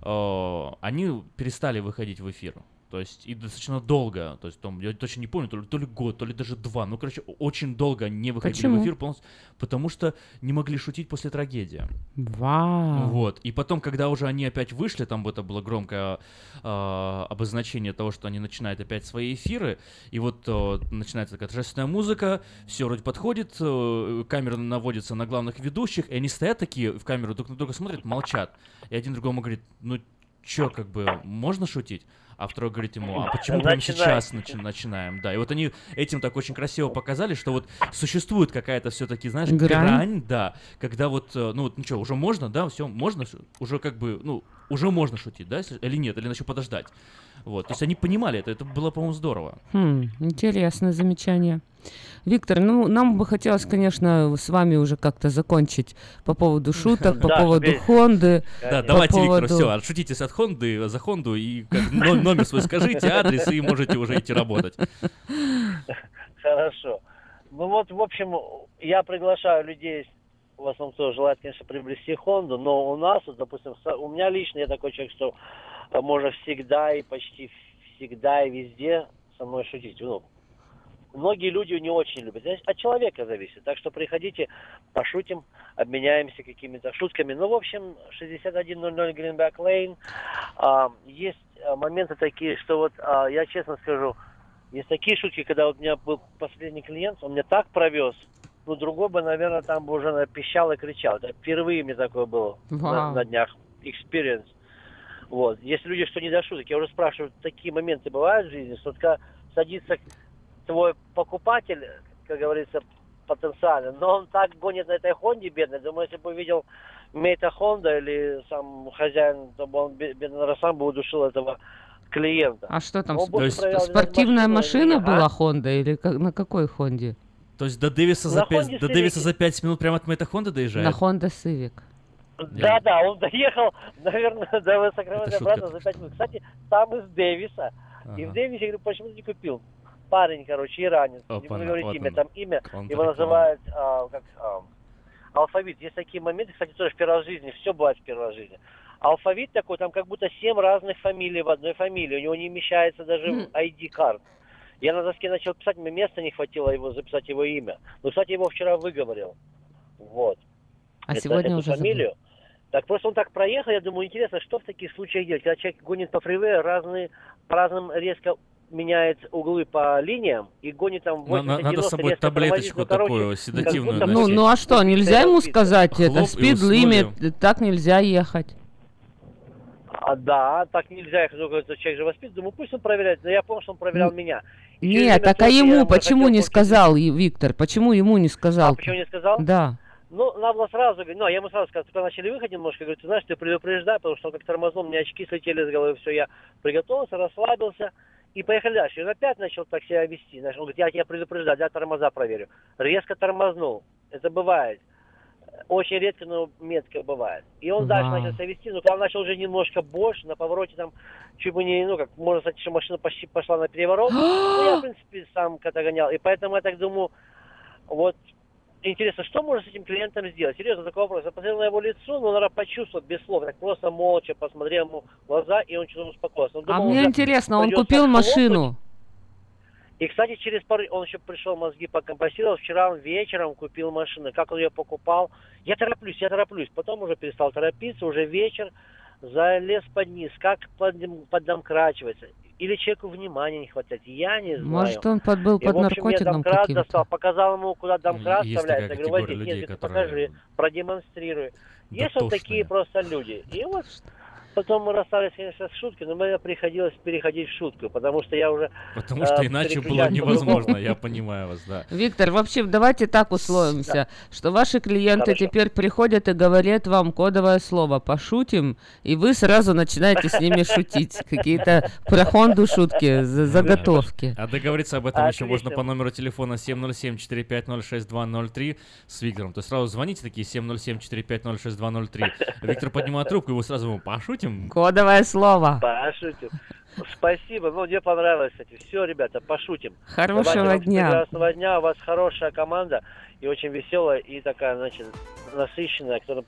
Speaker 2: э, они перестали выходить в эфир. То есть и достаточно долго, то есть там, я точно не помню, то ли, то ли год, то ли даже два, ну, короче, очень долго не выходили
Speaker 3: Почему?
Speaker 2: в эфир полностью, потому что не могли шутить после трагедии.
Speaker 3: Вау.
Speaker 2: Вот. И потом, когда уже они опять вышли, там это было громкое э, обозначение того, что они начинают опять свои эфиры, и вот э, начинается такая торжественная музыка, все вроде подходит, э, камера наводится на главных ведущих, и они стоят такие в камеру друг на друга смотрят, молчат. И один другому говорит, ну чё, как бы, можно шутить? А второй говорит ему, а почему прямо сейчас начи- начинаем? Да, и вот они этим так очень красиво показали, что вот существует какая-то все-таки, знаешь,
Speaker 3: Грань.
Speaker 2: грань, да, когда вот, э, ну вот ничего, уже можно, да, все, можно, уже как бы, ну, уже можно шутить, да, если- или нет, или еще подождать. Вот, то есть они понимали это, это было, по-моему, здорово.
Speaker 3: Хм, интересное замечание. Виктор, ну, нам бы хотелось, конечно, с вами уже как-то закончить по поводу шуток, по
Speaker 10: Да,
Speaker 3: поводу
Speaker 10: теперь-
Speaker 3: Хонды.
Speaker 2: Да,
Speaker 3: по
Speaker 2: давайте, Виктор, все, отшутитесь от Хонды, за Хонду, и как, номер свой скажите, адрес, и можете уже идти работать.
Speaker 10: Хорошо. Ну вот, в общем, я приглашаю людей, в основном, кто желает, конечно, приобрести Хонду, но у нас, вот, допустим, у меня лично я такой человек, что можно всегда и почти всегда и везде со мной шутить. Ну, многие люди не очень любят. Здесь от человека зависит. Так что приходите, пошутим, обменяемся какими-то шутками. Ну, в общем, 6100 Greenback Lane. А, есть а, моменты такие, что вот а, я честно скажу, есть такие шутки, когда вот у меня был последний клиент, он меня так провез, ну, другой бы, наверное, там бы уже пищал и кричал. Это впервые мне такое было на, на днях. Experience. Вот. Есть люди, что не до шуток. Я уже спрашиваю, такие моменты бывают в жизни, что садится твой покупатель, как говорится, потенциально, но он так гонит на этой Хонде, бедный. Думаю, если бы увидел Мейта Хонда или сам хозяин, то бы он, бе- бедный, сам бы удушил этого клиента.
Speaker 3: А что там,
Speaker 10: Он проверял, видать,
Speaker 3: спортивная машина
Speaker 10: машину, а?
Speaker 3: была Honda или как- на какой Хонде?
Speaker 2: То есть до Дэвиса, за
Speaker 10: На
Speaker 2: 5,
Speaker 10: Хонде
Speaker 2: до. Дэвиса за 5 минут прямо от Мэйта Хонда доезжает?
Speaker 3: На Honda Civic.
Speaker 10: Да, да, он доехал, наверное, до Сакрамента обратно за пять минут. Кстати, сам из Дэвиса. И в
Speaker 2: Ага.
Speaker 10: Дэвисе, я говорю, почему ты не купил? Парень, короче, иранец. Не буду говорить
Speaker 2: вот
Speaker 10: имя,
Speaker 2: оно.
Speaker 10: там имя.
Speaker 2: Он
Speaker 10: Его называют а, как а, алфавит. Есть такие моменты, кстати, тоже в в жизни. Все бывает в в жизни. Алфавит такой, там как будто семь разных фамилий в одной фамилии. У него не вмещается даже ID-карт. Я на доске начал писать, мне места не хватило его записать его имя. Ну, кстати, его вчера выговорил. Вот.
Speaker 3: А
Speaker 10: Это-
Speaker 3: сегодня
Speaker 10: эту
Speaker 3: уже забыл.
Speaker 10: фамилию. Так просто он так проехал, я думаю, интересно, что в таких случаях делать? Когда человек гонит по фривею, разные, по разным резко меняет углы по линиям и гонит там 80
Speaker 2: На- на- надо с собой таблеточку
Speaker 10: Ну,
Speaker 2: такую седативную
Speaker 10: будто
Speaker 3: Ну, ну а что, нельзя ему сказать это?
Speaker 2: Хлоп,
Speaker 3: Спид лимит, так нельзя ехать.
Speaker 10: А, да, так нельзя, я говорю, этот человек же воспитан. Думаю, пусть он проверяет. Но я помню, что он проверял меня. И
Speaker 3: Нет,
Speaker 10: время
Speaker 3: так а ему почему не сказал, и- Виктор? Почему ему не сказал?
Speaker 10: А почему не сказал?
Speaker 3: Да.
Speaker 10: Ну, надо было сразу говорить, ну, я ему сразу сказал, когда начали выходить немножко, говорю, ты знаешь, ты предупреждай, потому что он как тормознул, у меня очки слетели с головы, все, я приготовился, расслабился, и поехали дальше. И он опять начал так себя вести, знаешь, он говорит, я тебя предупреждаю, я тормоза проверю. Резко тормознул, это бывает. Очень редко, но метко бывает. И он дальше
Speaker 3: Вау.
Speaker 10: начал себя вести, но когда он начал уже немножко больше, на повороте там, чуть бы не, ну, как, можно сказать, что машина почти пошла на переворот, ну, я, в принципе, сам когда гонял, и поэтому я так думаю, вот интересно, что можно с этим клиентом сделать? Серьезно, такой вопрос. Я посмотрел на его лицо, но, наверное, почувствовал без слов. Так просто молча посмотрел ему в глаза, и он что-то успокоился. Он
Speaker 3: А
Speaker 10: думал,
Speaker 3: мне
Speaker 10: уже
Speaker 3: интересно, он купил машину.
Speaker 10: И, кстати, через пару... Он еще пришел мозги покомпостировал. Вчера вечером купил машину. Как он ее покупал? Я тороплюсь, я тороплюсь. Потом уже перестал торопиться. Уже вечер залез под низ. Как под... поддомкрачивается. Или человеку внимания не хватает. Я не знаю.
Speaker 3: Может, он под- был
Speaker 10: И,
Speaker 3: под
Speaker 10: в общем, я
Speaker 3: наркотиком
Speaker 10: домкрат
Speaker 3: каким-то.
Speaker 10: достал, показал ему, куда домкрат
Speaker 2: Есть
Speaker 10: вставляется. Я говорю, возьми,
Speaker 2: людей,
Speaker 10: нет,
Speaker 2: которые
Speaker 10: покажи, продемонстрируй. Есть вот такие просто люди. И вот потом мы расстались, конечно, с шуткой, но мне приходилось переходить в шутку, потому что я уже...
Speaker 2: Потому что
Speaker 10: э,
Speaker 2: иначе было невозможно, я понимаю вас, да.
Speaker 3: Виктор, вообще, давайте так условимся, что ваши клиенты
Speaker 10: Хорошо.
Speaker 3: теперь приходят и говорят вам кодовое слово «пошутим», и вы сразу начинаете с ними шутить. Какие-то про Хонду шутки, за- заготовки.
Speaker 2: А договориться об этом еще можно по номеру телефона 707-450-6203 с Виктором. То есть сразу звоните такие 707-450-6203. Виктор поднимает трубку, и вы сразу ему пошутим.
Speaker 3: Кодовое слово.
Speaker 10: Пошутим. Спасибо, ну мне понравилось, кстати. Все, ребята, пошутим.
Speaker 3: Хорошего
Speaker 10: Давайте,
Speaker 3: дня.
Speaker 10: Прекрасного дня, у вас хорошая команда и очень веселая и такая, значит, насыщенная, которая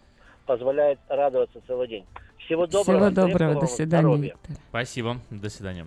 Speaker 10: позволяет радоваться целый день. Всего доброго.
Speaker 3: Всего доброго, до свидания,
Speaker 10: здоровья.
Speaker 2: Спасибо, до свидания.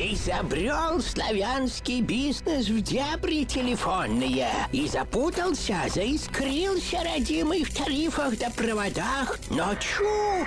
Speaker 13: Изобрел славянский бизнес в дебри телефонные И запутался, заискрился родимый в тарифах да проводах Но чу!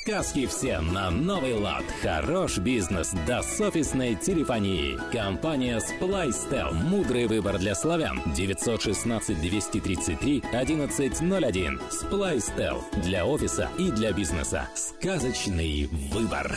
Speaker 14: Сказки все на новый лад. Хорош бизнес до с офисной телефонии. Компания Splystel. Мудрый выбор для славян. 916-233-1101. Splystel. Для офиса и для бизнеса. Сказочный выбор.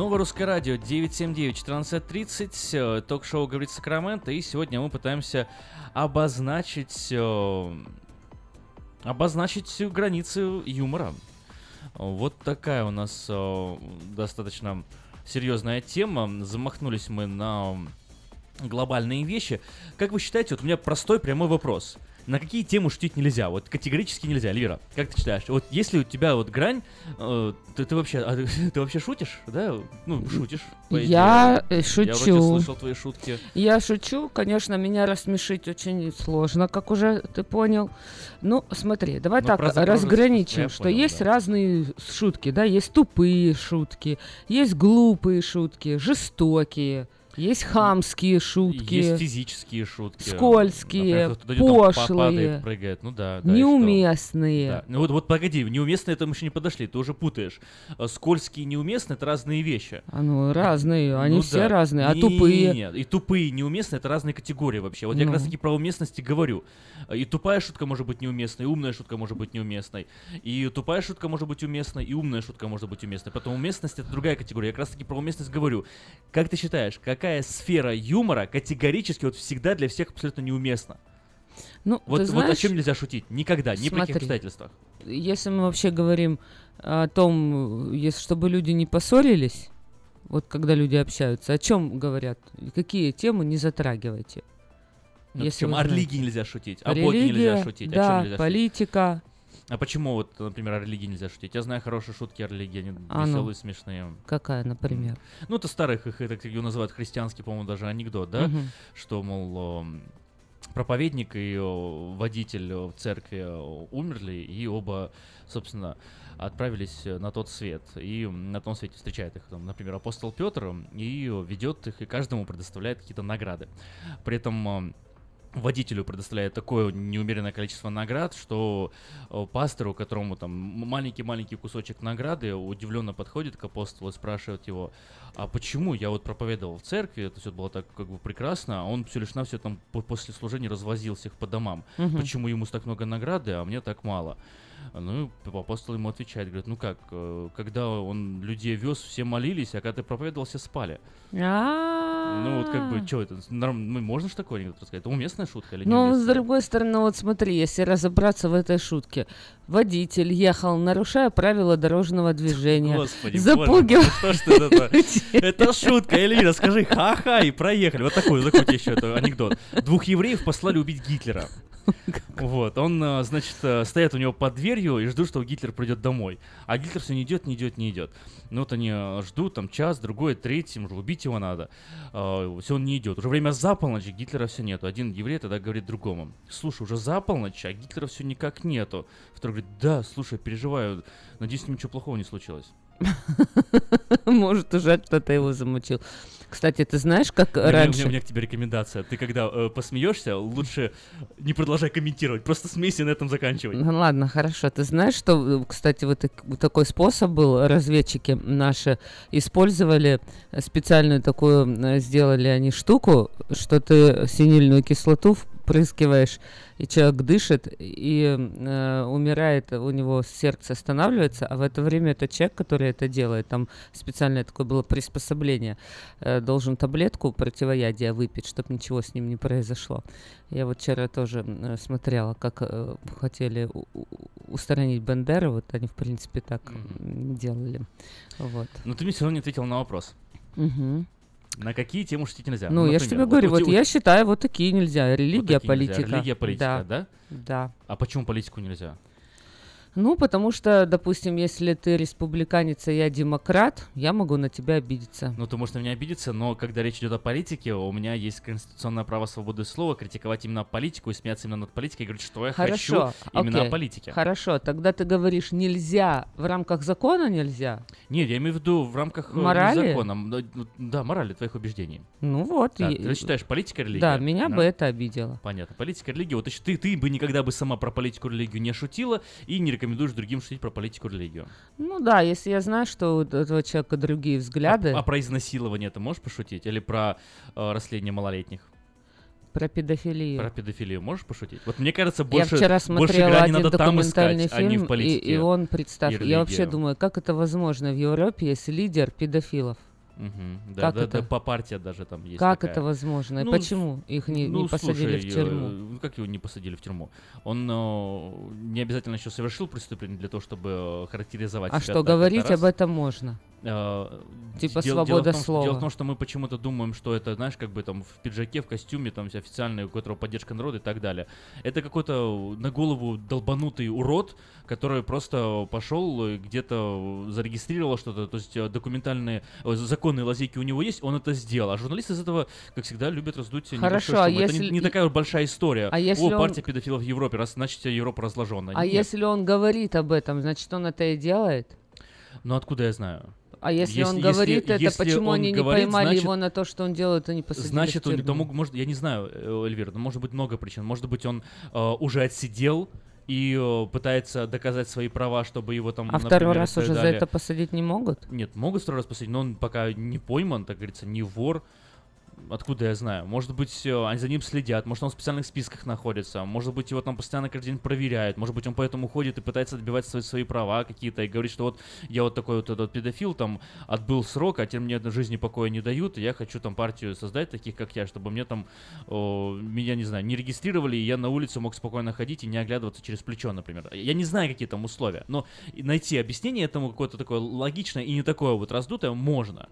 Speaker 2: Новое русское радио 979-1430, э, ток-шоу «Говорит Сакраменто», и сегодня мы пытаемся обозначить, э, обозначить границы юмора. Вот такая у нас э, достаточно серьезная тема. Замахнулись мы на глобальные вещи. Как вы считаете, вот у меня простой прямой вопрос – на какие темы шутить нельзя? Вот категорически нельзя. Лира, как ты считаешь? Вот если у тебя вот грань, э, ты, ты вообще, а, ты, ты вообще шутишь, да? Ну, шутишь.
Speaker 3: Я идее. шучу. Я
Speaker 2: вроде слышал твои шутки.
Speaker 3: Я шучу, конечно, меня рассмешить очень сложно, как уже ты понял. Ну, смотри, давай ну, так разграничим, что понял, есть да. разные шутки, да, есть тупые шутки, есть глупые шутки, жестокие. Есть хамские шутки.
Speaker 2: Есть физические шутки.
Speaker 3: Скользкие, Например, пошлые. Падает,
Speaker 2: прыгает. Ну да. да
Speaker 3: неуместные. Да.
Speaker 2: Ну вот, вот погоди, неуместные это мы еще не подошли, ты уже путаешь. А скользкие и неуместные это разные вещи.
Speaker 3: А ну разные, они ну, все да. разные. А не, тупые?
Speaker 2: Нет, и тупые, и неуместные это разные категории вообще. Вот ну. я как раз таки про уместности говорю. И тупая шутка может быть неуместной, и умная шутка может быть неуместной. И тупая шутка может быть уместной, и умная шутка может быть уместной. Потом уместность это другая категория. Я как раз таки про уместность говорю. Как ты считаешь, какая сфера юмора категорически вот всегда для всех абсолютно неуместна?
Speaker 3: Ну,
Speaker 2: вот,
Speaker 3: знаешь,
Speaker 2: вот о чем нельзя шутить? Никогда, ни
Speaker 3: смотри,
Speaker 2: при каких обстоятельствах.
Speaker 3: Если мы вообще говорим о том, если, чтобы люди не поссорились, вот когда люди общаются, о чем говорят? Какие темы не затрагивайте?
Speaker 2: Ну, если о религии нельзя шутить, о Боге нельзя шутить,
Speaker 3: да,
Speaker 2: о чем нельзя
Speaker 3: политика?
Speaker 2: А почему вот, например, о религии нельзя шутить? Я знаю хорошие шутки о религии, они а веселые, ну, смешные.
Speaker 3: Какая, например?
Speaker 2: Ну, это старых, их это ее называют христианский, по-моему, даже анекдот, да? Угу. Что, мол, проповедник и водитель в церкви умерли, и оба, собственно, отправились на тот свет. И на том свете встречает их, там, например, апостол Петр и ведет их, и каждому предоставляет какие-то награды. При этом водителю предоставляет такое неумеренное количество наград, что э, пастору, которому там маленький-маленький кусочек награды, удивленно подходит к апостолу и спрашивает его, а почему я вот проповедовал в церкви, это все было так как бы прекрасно, а он все лишь на все там по- после служения развозил всех по домам.
Speaker 3: Мгм.
Speaker 2: Почему ему так много награды, а мне так мало? Ну, апостол ему отвечает, говорит, ну как, э, когда он людей вез, все молились, а когда ты проповедовал, все спали. Ну вот как бы, что это, норм- ну, можно же такое анекдот рассказать? Это уместная шутка или не
Speaker 3: Ну, с другой стороны, вот смотри, если разобраться в этой шутке. Водитель ехал, нарушая правила дорожного движения.
Speaker 2: Господи,
Speaker 3: запугивал.
Speaker 2: боже мой, что это? Это шутка, Эльвира, скажи ха-ха и проехали. Вот такой, тебе еще это анекдот. Двух евреев послали убить Гитлера. Вот, он, э, значит, э, стоят у него под дверью и ждут, что Гитлер придет домой. А Гитлер все не идет, не идет, не идет. Ну вот они э, ждут, там час, другой, третий, уже убить его надо. Все, он не идет. Уже время за полночь, Гитлера все нету. Один еврей тогда говорит другому, слушай, уже за полночь, а Гитлера все никак нету. Второй говорит, да, слушай, переживаю, надеюсь, ничего плохого не случилось.
Speaker 3: Может, уже кто-то его замучил. Кстати, ты знаешь, как
Speaker 2: У меня- у меня-
Speaker 3: раньше...
Speaker 2: У меня к тебе рекомендация. Ты когда э, посмеешься, лучше не продолжай комментировать. Просто смейся и на этом заканчивай.
Speaker 3: Ну ладно, хорошо. Ты знаешь, что, э, кстати, вот так- вот такой способ был, разведчики наши использовали э, специальную такую, э, сделали они штуку, что ты синильную кислоту впрыскиваешь, и человек дышит, и э, умирает, у него сердце останавливается, а в это время этот человек, который это делает, там специальное такое было приспособление, э, должен таблетку противоядия выпить, чтобы ничего с ним не произошло. Я вот вчера тоже э, смотрела, как э, хотели устранить Бендеры, вот они, в принципе, так м, делали. Вот.
Speaker 2: Но ты мне все равно не ответил на вопрос.
Speaker 3: Мгм.
Speaker 2: На какие темы шутить нельзя?
Speaker 3: Ну, я же тебе говорю,
Speaker 2: у
Speaker 3: вот
Speaker 2: те-
Speaker 3: я считаю, вот такие нельзя. Религия,
Speaker 2: такие нельзя.
Speaker 3: политика.
Speaker 2: Религия, политика, да?
Speaker 3: Да.
Speaker 2: А почему политику нельзя?
Speaker 3: Ну, потому что, допустим, если ты республиканец, а я демократ, я могу на тебя обидеться.
Speaker 2: Ну, ты можешь на меня обидеться, но когда речь идет о политике, у меня есть конституционное право свободы слова критиковать именно политику и смеяться именно над политикой и говорить, что я
Speaker 3: Хорошо,
Speaker 2: хочу именно
Speaker 3: окей,
Speaker 2: о политике.
Speaker 3: Хорошо, тогда ты говоришь, нельзя, в рамках закона нельзя?
Speaker 2: Нет, я имею в виду в рамках э,
Speaker 3: Морали?
Speaker 2: закона, да, ну, да, морали твоих убеждений.
Speaker 3: Ну вот.
Speaker 2: Да,
Speaker 3: и-
Speaker 2: ты считаешь политика религия?
Speaker 3: Да, меня бы это обидело.
Speaker 2: Понятно. Политика, религия. Вот ты, ты бы никогда бы сама про политику, религию не шутила и не рекомендуешь другим шутить про политику, религию.
Speaker 3: Ну да, если я знаю, что у этого человека другие взгляды.
Speaker 2: А про изнасилование ты можешь пошутить? Или про э, растление малолетних?
Speaker 3: Про педофилию.
Speaker 2: Про педофилию можешь пошутить? Вот мне кажется,
Speaker 3: я
Speaker 2: больше,
Speaker 3: вчера
Speaker 2: больше
Speaker 3: смотрела один
Speaker 2: надо там
Speaker 3: документальный
Speaker 2: искать, а не
Speaker 3: фильм,
Speaker 2: в политике.
Speaker 3: и, и он, представь,
Speaker 2: и
Speaker 3: я вообще думаю, как это возможно в Европе, если лидер педофилов?
Speaker 2: Мгм. Да,
Speaker 3: Как
Speaker 2: да,
Speaker 3: это?
Speaker 2: да, по партия даже там есть
Speaker 3: Как
Speaker 2: такая.
Speaker 3: это возможно? И
Speaker 2: Ну,
Speaker 3: почему их не,
Speaker 2: ну,
Speaker 3: не посадили
Speaker 2: слушай,
Speaker 3: в тюрьму?
Speaker 2: э, ну, как его не посадили в тюрьму? Он э, не обязательно еще совершил преступление для того, чтобы э, характеризовать
Speaker 3: А
Speaker 2: себя
Speaker 3: что,
Speaker 2: так, это
Speaker 3: говорить
Speaker 2: раз.
Speaker 3: об этом можно?
Speaker 2: Э,
Speaker 3: Типа
Speaker 2: дел-
Speaker 3: свобода
Speaker 2: дело том, что-
Speaker 3: слова.
Speaker 2: Дело в том, что мы почему-то думаем, что это, знаешь, как бы там в пиджаке, в костюме, там официальный, у которого поддержка народа и так далее. Это какой-то на голову долбанутый урод, который просто пошел где-то зарегистрировал что-то, то есть э, документальные, э, законные лазейки у него есть, он это сделал. А журналисты из этого, как всегда, любят раздуть
Speaker 3: Хорошо, а
Speaker 2: шум. Это
Speaker 3: если
Speaker 2: не, не такая большая история.
Speaker 3: А если
Speaker 2: О,
Speaker 3: он-
Speaker 2: партия педофилов в Европе, раз значит Европа разложена.
Speaker 3: А
Speaker 2: Нет.
Speaker 3: если он говорит об этом, значит, он это и делает?
Speaker 2: Ну откуда я знаю?
Speaker 3: А если,
Speaker 2: Если-
Speaker 3: он
Speaker 2: если-
Speaker 3: говорит это,
Speaker 2: если
Speaker 3: почему
Speaker 2: он
Speaker 3: они не
Speaker 2: говорит,
Speaker 3: поймали
Speaker 2: значит-
Speaker 3: его на то, что он делает, и не посадили
Speaker 2: Значит, он, мог- может, я не знаю, э, Эльвира, но может быть много причин. Может быть, он э, уже отсидел и э, пытается доказать свои права, чтобы его там,
Speaker 3: А
Speaker 2: например,
Speaker 3: второй раз уже за это посадить не могут?
Speaker 2: Нет, могут второй раз посадить, но он пока не пойман, так говорится, не вор. Откуда я знаю? Может быть, э, они за ним следят, может, он в специальных списках находится, может быть, его там постоянно каждый день проверяют, может быть, он поэтому ходит и пытается добивать свои, свои права какие-то и говорит, что вот я вот такой вот этот педофил, там, отбыл срок, а теперь мне на жизни покоя не дают, и я хочу там партию создать, таких как я, чтобы мне там, о, меня, не знаю, не регистрировали, и я на улицу мог спокойно ходить и не оглядываться через плечо, например. Я не знаю, какие там условия, но найти объяснение этому какое-то такое логичное и не такое вот раздутое можно.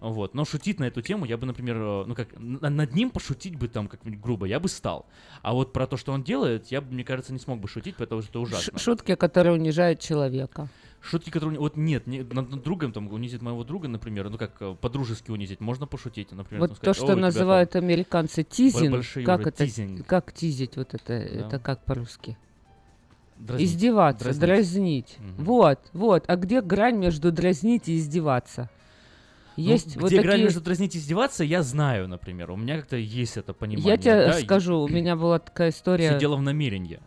Speaker 2: Вот. Но шутить на эту тему я бы, например, э, ну как, над ним пошутить бы там как-нибудь грубо, я бы стал. А вот про то, что он делает, я бы, мне кажется, не смог бы шутить, потому что это ужасно.
Speaker 3: Шутки, которые унижают человека.
Speaker 2: Шутки, которые... Вот нет, не, над, над другом, там, унизить моего друга, например, ну как, э, по-дружески унизить, можно пошутить, например.
Speaker 3: Вот
Speaker 2: там
Speaker 3: то,
Speaker 2: сказать,
Speaker 3: что
Speaker 2: «О, у тебя
Speaker 3: называют американцы тизинг, как
Speaker 2: уже
Speaker 3: это,
Speaker 2: тизинг».
Speaker 3: как тизить вот это, это как по-русски?
Speaker 2: Дразнить.
Speaker 3: Издеваться,
Speaker 2: Дразнить.
Speaker 3: дразнить. Вот, вот. А где грань между дразнить и издеваться?
Speaker 2: Ну,
Speaker 3: Есть
Speaker 2: где
Speaker 3: вот
Speaker 2: грань
Speaker 3: такие...
Speaker 2: между дразнить и издеваться, я знаю, например. У меня как-то есть это понимание.
Speaker 3: Я тебе
Speaker 2: да, и
Speaker 3: скажу, у меня была такая история.
Speaker 2: Все дело в намерении.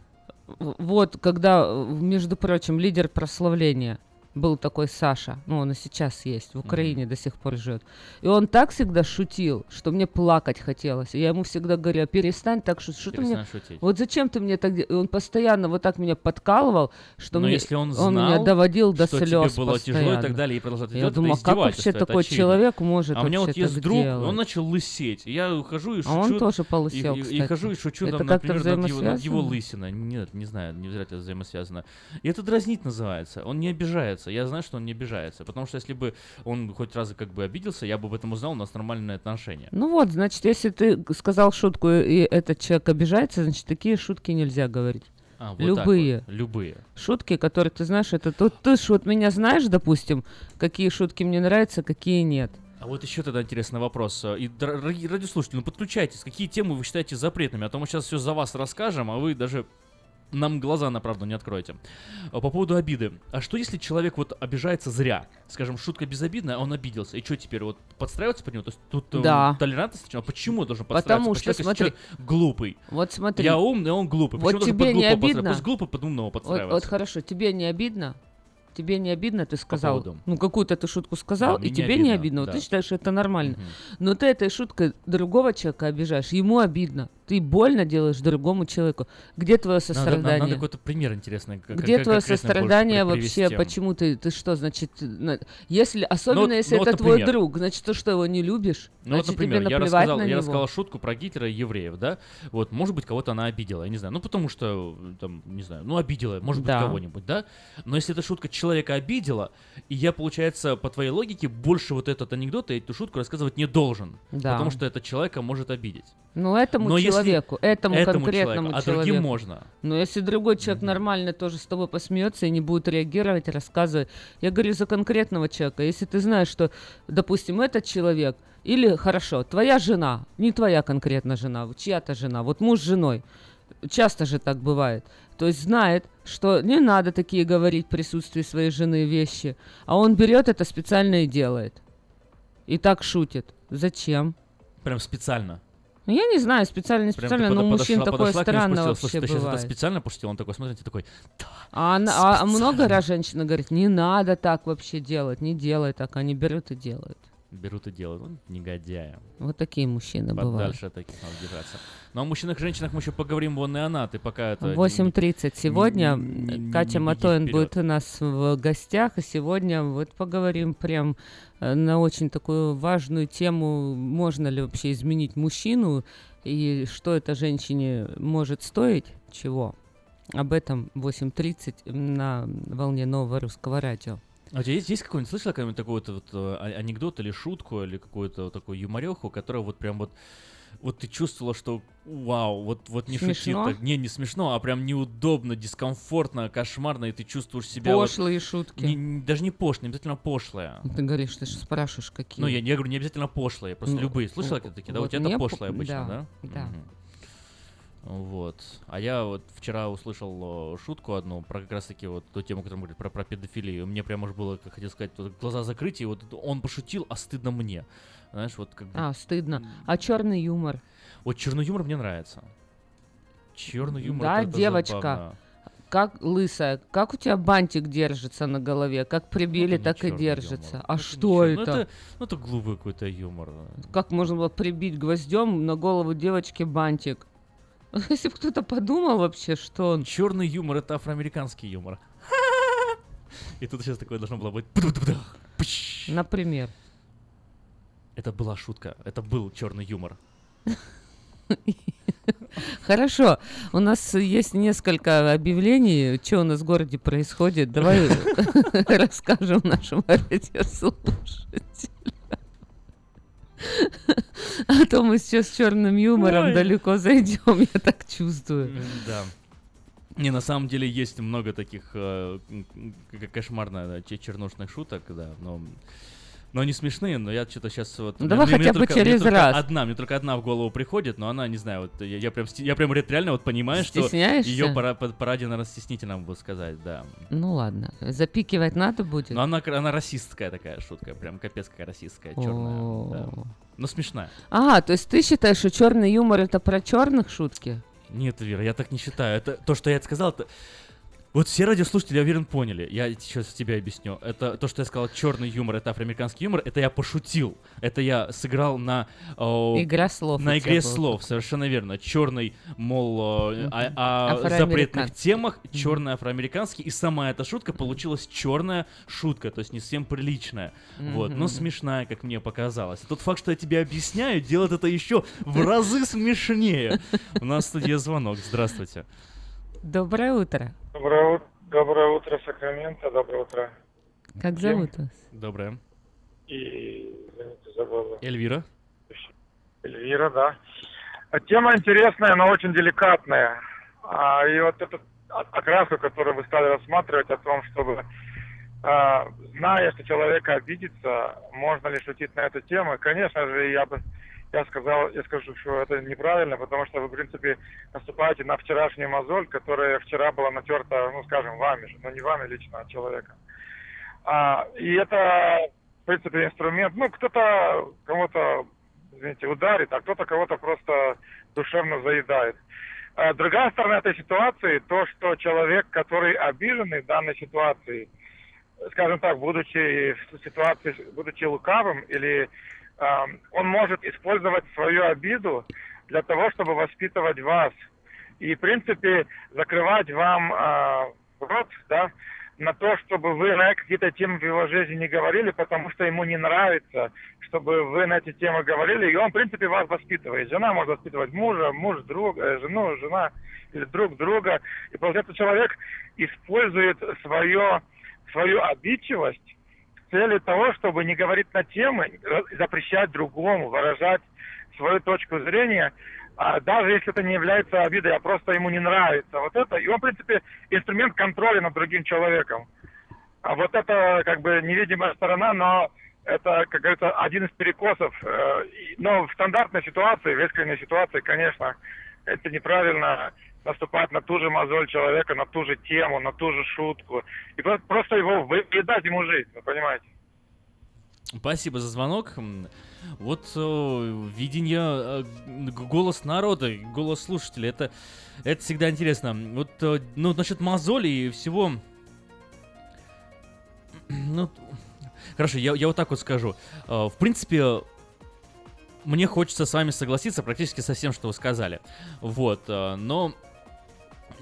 Speaker 3: Вот, когда, между прочим, лидер прославления был такой Саша, ну он и сейчас есть, в Украине до сих пор живет. И он так всегда шутил, что мне плакать хотелось. И я ему всегда говорю, перестань так шутить. Что ты мне...
Speaker 2: Перестань шутить.
Speaker 3: Вот зачем ты мне так... де-?» И он постоянно вот так меня подкалывал, что
Speaker 2: Но
Speaker 3: мне...
Speaker 2: если он знал,
Speaker 3: меня доводил до
Speaker 2: что
Speaker 3: слез
Speaker 2: тебе было тяжело и так
Speaker 3: постоянно.
Speaker 2: далее, и продолжал это
Speaker 3: Я
Speaker 2: делать,
Speaker 3: думаю,
Speaker 2: это
Speaker 3: а как вообще такой
Speaker 2: очевидно.
Speaker 3: человек может
Speaker 2: А у меня вот есть друг,
Speaker 3: делать?
Speaker 2: он начал лысеть. Я ухожу и шучу.
Speaker 3: А он тоже полысел,
Speaker 2: и, и, и хожу и шучу,
Speaker 3: Это
Speaker 2: там,
Speaker 3: как-то
Speaker 2: например, над его, над его лысиной. Нет, не знаю, не обязательно взаимосвязано. И это дразнить называется. Он не обижается. Я знаю, что он не обижается. Потому что если бы он хоть раз как бы обиделся, я бы об этом узнал, у нас нормальные отношения.
Speaker 3: Ну вот, значит, если ты сказал шутку, и этот человек обижается, значит, такие шутки нельзя говорить.
Speaker 2: А, вот
Speaker 3: Любые.
Speaker 2: вот, любые.
Speaker 3: Шутки, которые ты знаешь, это тут ты ж вот меня знаешь, допустим, какие шутки мне нравятся, какие нет.
Speaker 2: А вот еще тогда интересный вопрос. И, дорогие радиослушатели, ну подключайтесь. Какие темы вы считаете запретными? А то мы сейчас все за вас расскажем, а вы даже нам глаза на правду не откроете. А По поводу обиды. А что если человек вот обижается зря? Скажем, шутка безобидная, а он обиделся. И что теперь, вот подстраиваться под него? То есть тут э,
Speaker 3: Да.
Speaker 2: толерантность? А почему должен подстраиваться?
Speaker 3: Потому что, смотри,
Speaker 2: человек глупый.
Speaker 3: Вот смотри.
Speaker 2: Я умный, а он глупый.
Speaker 3: Вот
Speaker 2: Почему
Speaker 3: тебе не
Speaker 2: подстраиваться?
Speaker 3: обидно?
Speaker 2: Пусть глупый под умного
Speaker 3: Вот,
Speaker 2: подстраивается.
Speaker 3: вот хорошо, тебе не обидно? Тебе не обидно, ты сказал,
Speaker 2: поводу?
Speaker 3: ну какую-то ты шутку сказал,
Speaker 2: Да,
Speaker 3: и
Speaker 2: мне не
Speaker 3: тебе не
Speaker 2: обидно,
Speaker 3: обидно, вот
Speaker 2: да.
Speaker 3: ты считаешь, что это нормально. Но ты этой шуткой другого человека обижаешь, ему обидно. Ты больно делаешь другому человеку. Где твое
Speaker 2: Надо- надо,
Speaker 3: сострадание?
Speaker 2: надо какой-то пример интересный. как-
Speaker 3: Где
Speaker 2: как-
Speaker 3: твое
Speaker 2: конкретно
Speaker 3: сострадание вообще?
Speaker 2: привести.
Speaker 3: Почему ты, ты что, значит, на- если, особенно
Speaker 2: вот-
Speaker 3: если
Speaker 2: ну вот,
Speaker 3: это твой
Speaker 2: например.
Speaker 3: друг, значит, ты что, его не любишь?
Speaker 2: Ну вот,
Speaker 3: значит,
Speaker 2: например,
Speaker 3: тебе
Speaker 2: я
Speaker 3: наплевать
Speaker 2: рассказал,
Speaker 3: на
Speaker 2: я
Speaker 3: него.
Speaker 2: рассказал шутку про Гитлера и евреев, да? Вот, может быть, кого-то она обидела, я не знаю. Ну, потому что, э, там, не знаю, ну, обидела, может
Speaker 3: Да.
Speaker 2: быть, кого-нибудь, да? Но если эта шутка человека обидела, и я, получается, по твоей логике, больше вот этот анекдот и эту шутку рассказывать не должен.
Speaker 3: Да.
Speaker 2: Потому что это человека может обидеть.
Speaker 3: Ну, этому
Speaker 2: Но если-
Speaker 3: человеку, этому,
Speaker 2: этому
Speaker 3: конкретному
Speaker 2: человеку, а
Speaker 3: человеку.
Speaker 2: другим можно.
Speaker 3: Но если другой человек нормально тоже с тобой посмеется и не будет реагировать, рассказывать. Я говорю за конкретного человека. Если ты знаешь, что, допустим, этот человек, или хорошо, твоя жена, не твоя конкретно жена, чья-то жена, вот муж с женой, часто же так бывает. То есть знает, что не надо такие говорить в присутствии своей жены вещи, а он берет это специально и делает. И так шутит. Зачем?
Speaker 2: Прям специально.
Speaker 3: Ну, я не знаю, специально, не
Speaker 2: Прям
Speaker 3: специально,
Speaker 2: ты
Speaker 3: но у мужчин
Speaker 2: подошла-
Speaker 3: такое
Speaker 2: подошла
Speaker 3: странно
Speaker 2: спросила,
Speaker 3: вообще
Speaker 2: «Слушай, ты сейчас это
Speaker 3: бывает.
Speaker 2: специально пошутил? Он такой смотрит и такой,
Speaker 3: А, она- а много раз женщина говорит, не надо так вообще делать, не делай так, они берут и делают.
Speaker 2: Берут и делают. Он негодяя.
Speaker 3: Вот такие мужчины бывают.
Speaker 2: Подальше от таких надо держаться. Но о мужчинах и женщинах мы еще поговорим вон и она. Ты пока это... не-
Speaker 3: 8.30 сегодня
Speaker 2: не- не-
Speaker 3: Катя
Speaker 2: не беги
Speaker 3: Матоин будет у нас в гостях, и сегодня вот поговорим прям э, на очень такую важную тему, можно ли вообще изменить мужчину, и что это женщине может стоить, чего. Об этом 8.30 на волне нового русского радио.
Speaker 2: А у тебя есть, есть какой-нибудь, слышала какой-нибудь такой вот, вот, э, а- анекдот или шутку, или какую-то вот такую юмореху, которая вот прям вот вот ты чувствовала, что вау, вот, вот не
Speaker 3: Смешно?
Speaker 2: так. Не, не смешно, а прям неудобно, дискомфортно, кошмарно, и ты чувствуешь себя... вот-
Speaker 3: Пошлые шутки.
Speaker 2: Не- не- даже не пошлые, не обязательно пошлые.
Speaker 3: Ты говоришь, ты же спрашиваешь, какие.
Speaker 2: Ну, я, я говорю, не обязательно пошлые, просто
Speaker 3: Ну,
Speaker 2: любые. Слышала
Speaker 3: вот-
Speaker 2: такие, да? У
Speaker 3: вот
Speaker 2: тебя
Speaker 3: мне
Speaker 2: это
Speaker 3: по-
Speaker 2: пошлое обычно, да?
Speaker 3: да, да.
Speaker 2: Мгм. Вот. А я вот вчера услышал э, шутку одну про как раз таки вот ту тему, которую мы говорили, про, про педофилию. Мне прямо уж было, как хотел сказать, вот глаза закрыть, и вот он пошутил, а стыдно мне. Знаешь, вот как бы...
Speaker 3: А, стыдно. А черный юмор?
Speaker 2: Вот черный юмор мне нравится. Черный юмор.
Speaker 3: Да,
Speaker 2: это- это
Speaker 3: девочка.
Speaker 2: забавно.
Speaker 3: Как лысая, как у тебя бантик держится на голове, как прибили,
Speaker 2: не
Speaker 3: так и держится.
Speaker 2: юмор.
Speaker 3: А
Speaker 2: Это
Speaker 3: что
Speaker 2: ничего. Ну,
Speaker 3: это?
Speaker 2: это? Ну, это глупый какой-то юмор.
Speaker 3: Как можно было прибить гвоздем на голову девочки бантик? Если бы кто-то подумал вообще, что он...
Speaker 2: Черный юмор это афроамериканский юмор. И тут сейчас такое должно было быть.
Speaker 3: Например.
Speaker 2: Это была шутка. Это был черный юмор.
Speaker 3: Хорошо, у нас есть несколько объявлений, что у нас в городе происходит. Давай расскажем нашим радиослушателям. А то мы сейчас с черным юмором
Speaker 2: Ой.
Speaker 3: далеко зайдем, я так чувствую.
Speaker 2: Да. Не, на самом деле есть много таких э, кошмарно чернушных шуток, да, но Но они смешные, но я что-то сейчас вот...
Speaker 3: Ну, давай
Speaker 2: мне- мне
Speaker 3: хотя бы
Speaker 2: только- мне
Speaker 3: через
Speaker 2: только
Speaker 3: раз.
Speaker 2: Одна, мне только одна в голову приходит, но она, не знаю, вот я, я прям, я прям ре- реально вот понимаю, что ее пора, по- поради, наверное, стеснительно бы сказать, да.
Speaker 3: Ну ладно, запикивать надо будет.
Speaker 2: Но она, она расистская такая шутка, прям капец какая расистская, черная. да. Но смешная.
Speaker 3: А, то есть ты считаешь, что черный юмор это про черных шутки?
Speaker 2: Нет, Вера, я так не считаю. Это то, что я это сказал, это... Вот все радиослушатели, я уверен, поняли. Я сейчас тебе объясню. Это то, что я сказал, черный юмор, это афроамериканский юмор, это я пошутил. Это я сыграл на... о,
Speaker 3: Игра слов
Speaker 2: На игре слов, совершенно верно. Черный, мол, э, о, о запретных темах, черный афроамериканский. И сама эта шутка получилась черная шутка, то есть не совсем приличная. Вот, но смешная, как мне показалось. И тот факт, что я тебе объясняю, делает это еще в разы смешнее. У нас в студии звонок. Здравствуйте.
Speaker 3: Доброе утро.
Speaker 15: Доброе, доброе утро, Сакраменто, доброе утро.
Speaker 3: Как зовут вас?
Speaker 2: Доброе.
Speaker 15: И, извините, забыл.
Speaker 2: Эльвира.
Speaker 15: Эльвира, да. А Тема интересная, но очень деликатная. А, и вот эту окраску, которую вы стали рассматривать, о том, чтобы, а, зная, что человека обидится, можно ли шутить на эту тему, конечно же, я бы я сказал, я скажу, что это неправильно, потому что вы, в принципе, наступаете на вчерашнюю мозоль, которая вчера была натерта, ну, скажем, вами же, но не вами лично, а человеком. А, и это, в принципе, инструмент, ну, кто-то кому-то, извините, ударит, а кто-то кого-то просто душевно заедает. А другая сторона этой ситуации, то, что человек, который обиженный в данной ситуации, скажем так, будучи в ситуации, будучи лукавым, или он может использовать свою обиду для того, чтобы воспитывать вас. И, в принципе, закрывать вам а, рот, да, на то, чтобы вы на какие-то темы в его жизни не говорили, потому что ему не нравится, чтобы вы на эти темы говорили, и он, в принципе, вас воспитывает. Жена может воспитывать мужа, муж друг, э, жену, жена или друг друга. И получается, человек использует свое, свою обидчивость цели того, чтобы не говорить на темы, э, запрещать другому, выражать свою точку зрения, а даже если это не является обидой, а просто ему не нравится. Вот это, и он, в принципе, инструмент контроля над другим человеком. А вот это как бы невидимая сторона, но это, как говорится, один из перекосов. Э, Но в стандартной ситуации, в экстренной ситуации, конечно, это неправильно наступать на ту же мозоль человека, на ту же тему, на ту же шутку. И про- просто его выедать ему жизнь, вы понимаете?
Speaker 2: Спасибо за звонок. Вот э, видение, э, голос народа, голос слушателей, это, это всегда интересно. Вот, э, ну, насчет мозоли и всего... Ну, хорошо, я, я вот так вот скажу. Э, В принципе, мне хочется с вами согласиться практически со всем, что вы сказали. Вот, э, но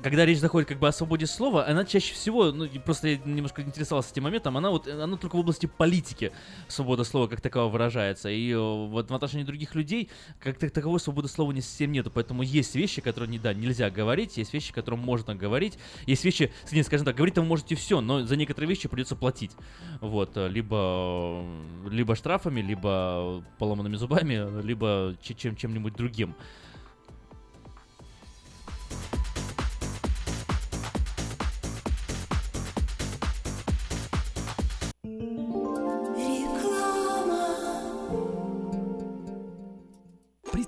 Speaker 2: когда речь заходит как бы о свободе слова, она чаще всего, ну, просто я немножко интересовался этим моментом, она вот, она только в области политики свобода слова как такового выражается. И э, вот в отношении других людей как так- таковой свободы слова не совсем нету. Поэтому есть вещи, которые не, да, нельзя говорить, есть вещи, которые можно говорить, есть вещи, нет, скажем так, говорить вы можете все, но за некоторые вещи придется платить. Вот, э, либо, либо штрафами, либо поломанными зубами, либо че- чем, чем-нибудь другим.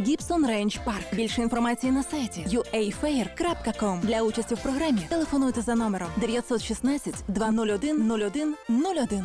Speaker 16: Гібсон Рейндж Парк. Більше інформації на сайті uafair.com. Для участі в програмі телефонуйте за номером 916 201 01 01.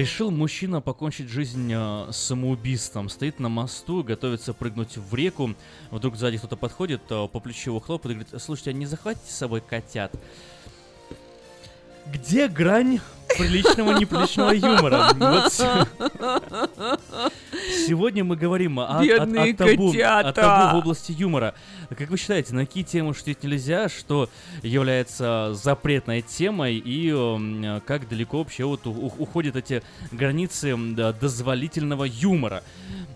Speaker 2: Решил мужчина покончить жизнь э, самоубийством. Стоит на мосту, готовится прыгнуть в реку. Вдруг сзади кто-то подходит, э, по плечу его хлопает и говорит, слушайте, а не захватите с собой котят? Где грань приличного неприличного юмора? Вот Сегодня мы говорим о, о-
Speaker 3: Бедные
Speaker 2: о табу, о табу в области юмора. Как вы считаете, на какие темы шутить нельзя, что является запретной темой и эм, как далеко вообще вот у- у- уходят эти границы дозволительного юмора?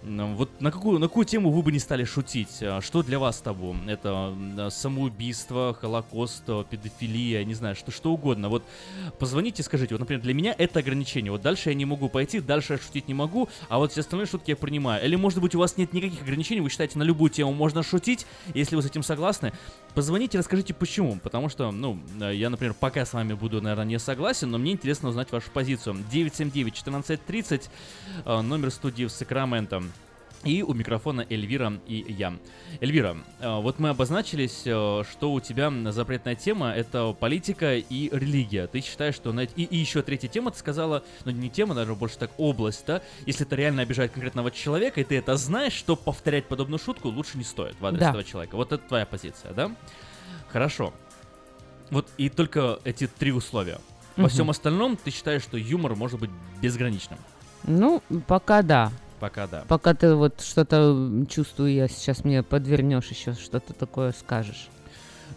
Speaker 2: Вот на какую, на какую тему вы бы не стали шутить? А Что для вас табу? Это да, самоубийство, холокост, э, педофилия, не знаю, что, что угодно. Вот позвоните, скажите, вот, например, для меня это ограничение. Вот дальше я не могу пойти, дальше я шутить не могу, а вот все остальные шутки я принимаю. Или, может быть, у вас нет никаких ограничений, вы считаете, на любую тему можно шутить, если вы с этим согласны, позвоните, расскажите почему. Потому что, ну, э, я, например, пока с вами буду, наверное, не согласен, но мне интересно узнать вашу позицию. 979-1430, э, номер студии в Сакраменто. И у микрофона Эльвира и я. Эльвира, э, вот мы обозначились, э, что у тебя запретная тема — это политика и религия. Ты считаешь, что... на И, и еще третья тема, ты сказала, ну не тема, даже больше так область, да? Если это реально обижает конкретного человека, и ты это знаешь, что повторять подобную шутку лучше не стоит в адрес
Speaker 3: Да.
Speaker 2: этого человека. Вот это твоя позиция, да? Хорошо. Вот и только эти три условия. Во
Speaker 3: Мгм.
Speaker 2: всем остальном ты считаешь, что юмор может быть безграничным.
Speaker 3: Ну, пока да.
Speaker 2: Пока да.
Speaker 3: Пока ты вот что-то чувствую, я сейчас мне подвернешь еще что-то такое скажешь.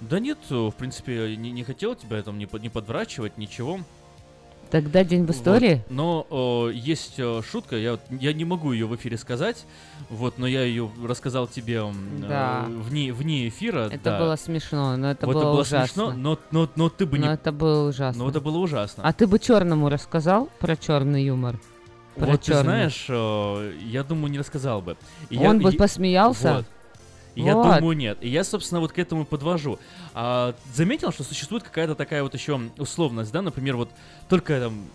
Speaker 2: Да нет, э, в принципе, не, не хотел тебя там не, не подврачивать, ничего.
Speaker 3: Тогда день в истории.
Speaker 2: Вот. Но э, есть э, шутка, я, я не могу ее в эфире сказать, вот, но я ее рассказал тебе э,
Speaker 3: Да.
Speaker 2: вне, вне эфира.
Speaker 3: Это
Speaker 2: да.
Speaker 3: было смешно, но это
Speaker 2: Вот
Speaker 3: было, ужасно.
Speaker 2: смешно, но, но, но ты бы
Speaker 3: Но
Speaker 2: не...
Speaker 3: это было ужасно.
Speaker 2: Но это было ужасно.
Speaker 3: А ты бы черному рассказал про черный юмор? Про
Speaker 2: вот ты знаешь, э, я думаю, не рассказал бы. И
Speaker 3: Он
Speaker 2: я,
Speaker 3: бы
Speaker 2: и-
Speaker 3: посмеялся?
Speaker 2: Вот. И Я
Speaker 3: Вот.
Speaker 2: думаю, нет. И я, собственно, вот к этому подвожу. А, заметил, что существует какая-то такая вот еще условность, да, например, вот только там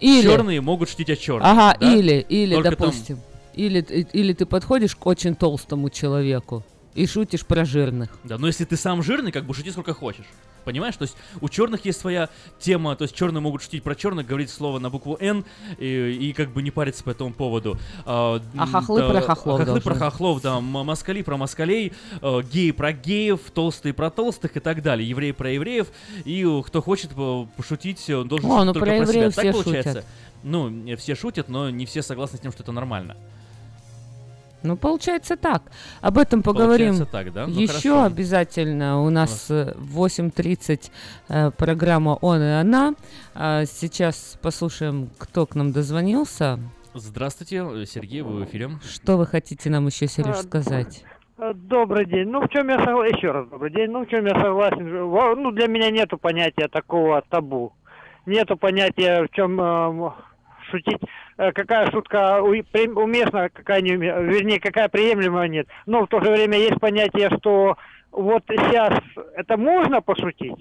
Speaker 3: Или-
Speaker 2: черные могут шутить о черных.
Speaker 3: Ага,
Speaker 2: да?
Speaker 3: или, или,
Speaker 2: Только там-
Speaker 3: допустим, или, т- или ты подходишь к очень толстому человеку и шутишь про жирных.
Speaker 2: Да, но если ты сам жирный, как бы шути сколько хочешь. Понимаешь? То есть у черных есть своя тема, то есть черные могут шутить про черных, говорить слово на букву Н и, и как бы не париться по этому поводу. А,
Speaker 3: А хохлы
Speaker 2: да,
Speaker 3: про хохлов
Speaker 2: Хохлы про хохлов, да, москали про москалей, э, геи про геев, толстые про толстых и так далее, евреи про евреев, и э, кто хочет э, пошутить, он должен
Speaker 3: О,
Speaker 2: шутить
Speaker 3: ну
Speaker 2: только
Speaker 3: про
Speaker 2: про себя. Так получается?
Speaker 3: шутят.
Speaker 2: Ну, э, все шутят, но не все согласны с тем, что это нормально.
Speaker 3: Ну, получается так. Об этом поговорим
Speaker 2: Получается так, да? Ну,
Speaker 3: еще
Speaker 2: хорошо.
Speaker 3: обязательно. У нас э, в 8.30 э, программа «Он и она». А сейчас послушаем, кто к нам дозвонился.
Speaker 2: Здравствуйте, э, Сергей, вы в эфире.
Speaker 3: Что вы хотите нам еще, Сереж,
Speaker 12: А,
Speaker 3: сказать?
Speaker 12: Э, Добрый день. Ну, в чем я согласен, еще раз добрый день. Ну, в чем я согласен. Ну, для меня нету понятия такого табу. Нету понятия, в чем эм, шутить, э, какая шутка уместна, какая не вернее, какая приемлемая нет. Но в то же время есть понятие, что вот сейчас это можно пошутить,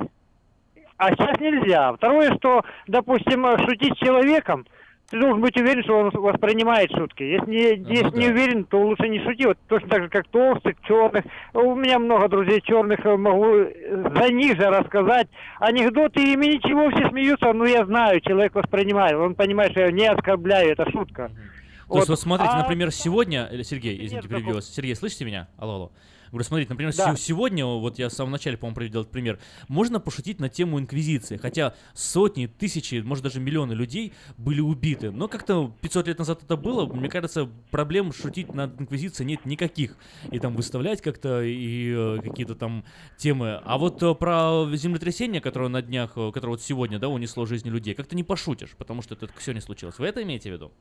Speaker 12: а сейчас нельзя. Второе, что, допустим, э, шутить с человеком, ты должен быть уверен, что он воспринимает шутки. Если не, если не уверен, то лучше не шути. Вот точно так же, как толстых, черных. У меня много друзей черных, э, могу э, за них же рассказать анекдоты, и ими ничего, все смеются, но я знаю, человек воспринимает. Он понимает, что я не оскорбляю, это шутка.
Speaker 2: То есть вот смотрите,
Speaker 12: а-
Speaker 2: например, сегодня, или Сергей, извините, перебью вас. Сергей, слышите меня? Алло, алло. Говорю, смотрите, например,
Speaker 12: Да.
Speaker 2: се- сегодня, вот я в самом начале, по-моему, привел этот пример, можно пошутить на тему Инквизиции, хотя сотни, тысячи, может даже миллионы людей были убиты. Но как-то 500 лет назад это было, мне кажется, проблем шутить над Инквизицией нет никаких. И там выставлять как-то, и э, какие-то там темы. А вот э, про землетрясение, которое на днях, э, которое вот сегодня, да, унесло жизни людей, как-то не пошутишь, потому что это сегодня случилось. Вы это имеете в виду?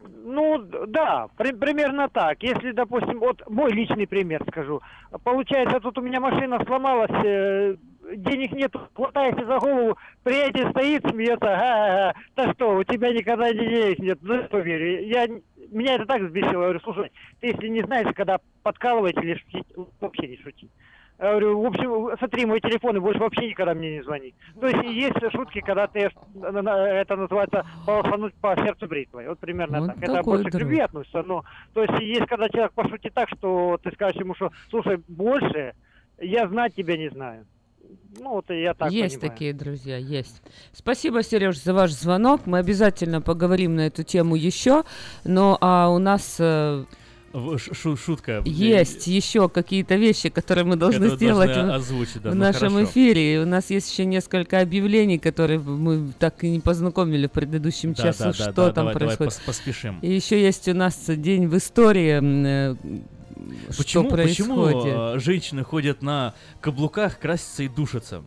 Speaker 12: Ну, да, при- примерно так. Если, допустим, вот мой личный пример скажу. Получается, тут у меня машина сломалась, э, денег нету, хватайся за голову, приятель стоит, смеется, ха-ха-ха, да что, у тебя никогда денег нет, ну, поверь, я, меня это так взбесило, я говорю, слушай, ты если не знаешь, когда подкалывать или шутить, вообще не шути. Я говорю, в общем, смотри, мой телефон, и больше вообще никогда мне не звони. То есть есть шутки, когда ты, на- это называется полоснуть по сердцу бритвой. Вот примерно
Speaker 3: Вот
Speaker 12: так. Это больше к
Speaker 3: друг.
Speaker 12: любви относится. Но, то есть есть, когда человек пошутит так, что ты скажешь ему, что, слушай, больше я знать тебя не знаю. Ну, вот и я так
Speaker 3: есть
Speaker 12: понимаю.
Speaker 3: такие друзья, есть. Спасибо, Сереж, за ваш звонок. Мы обязательно поговорим на эту тему еще. Но а у нас э,
Speaker 2: ш- шутка.
Speaker 3: есть еще какие-то вещи, которые мы должны
Speaker 2: Которые
Speaker 3: сделать
Speaker 2: должны
Speaker 3: в-
Speaker 2: озвучить, да,
Speaker 3: в
Speaker 2: ну
Speaker 3: нашем
Speaker 2: хорошо.
Speaker 3: эфире. И у нас есть еще несколько объявлений, которые мы так и не познакомили в предыдущем
Speaker 2: Да,
Speaker 3: часу,
Speaker 2: да,
Speaker 3: что
Speaker 2: да,
Speaker 3: там
Speaker 2: давай, давай
Speaker 3: происходит.
Speaker 2: пос- поспешим.
Speaker 3: И еще есть у нас день в истории. э,
Speaker 2: Почему,
Speaker 3: что
Speaker 2: почему
Speaker 3: происходит?
Speaker 2: э, женщины ходят на каблуках, красятся и душатся?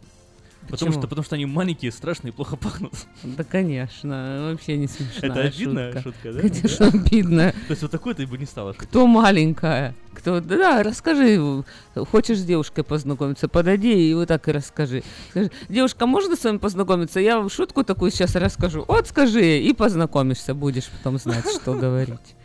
Speaker 2: Потому что, потому что они маленькие, страшные и плохо пахнут.
Speaker 3: Да, конечно, вообще не смешная
Speaker 2: Это обидная
Speaker 3: шутка.
Speaker 2: шутка, да?
Speaker 3: Конечно, обидная.
Speaker 2: То есть вот такой ты бы не стала шутить.
Speaker 3: Кто маленькая? Кто? Да, да, расскажи. Хочешь с девушкой познакомиться? Подойди и вот так и расскажи. Скажи, девушка, можно с вами познакомиться? Я вам шутку такую сейчас расскажу. Вот скажи, и познакомишься, будешь потом знать, что говорить.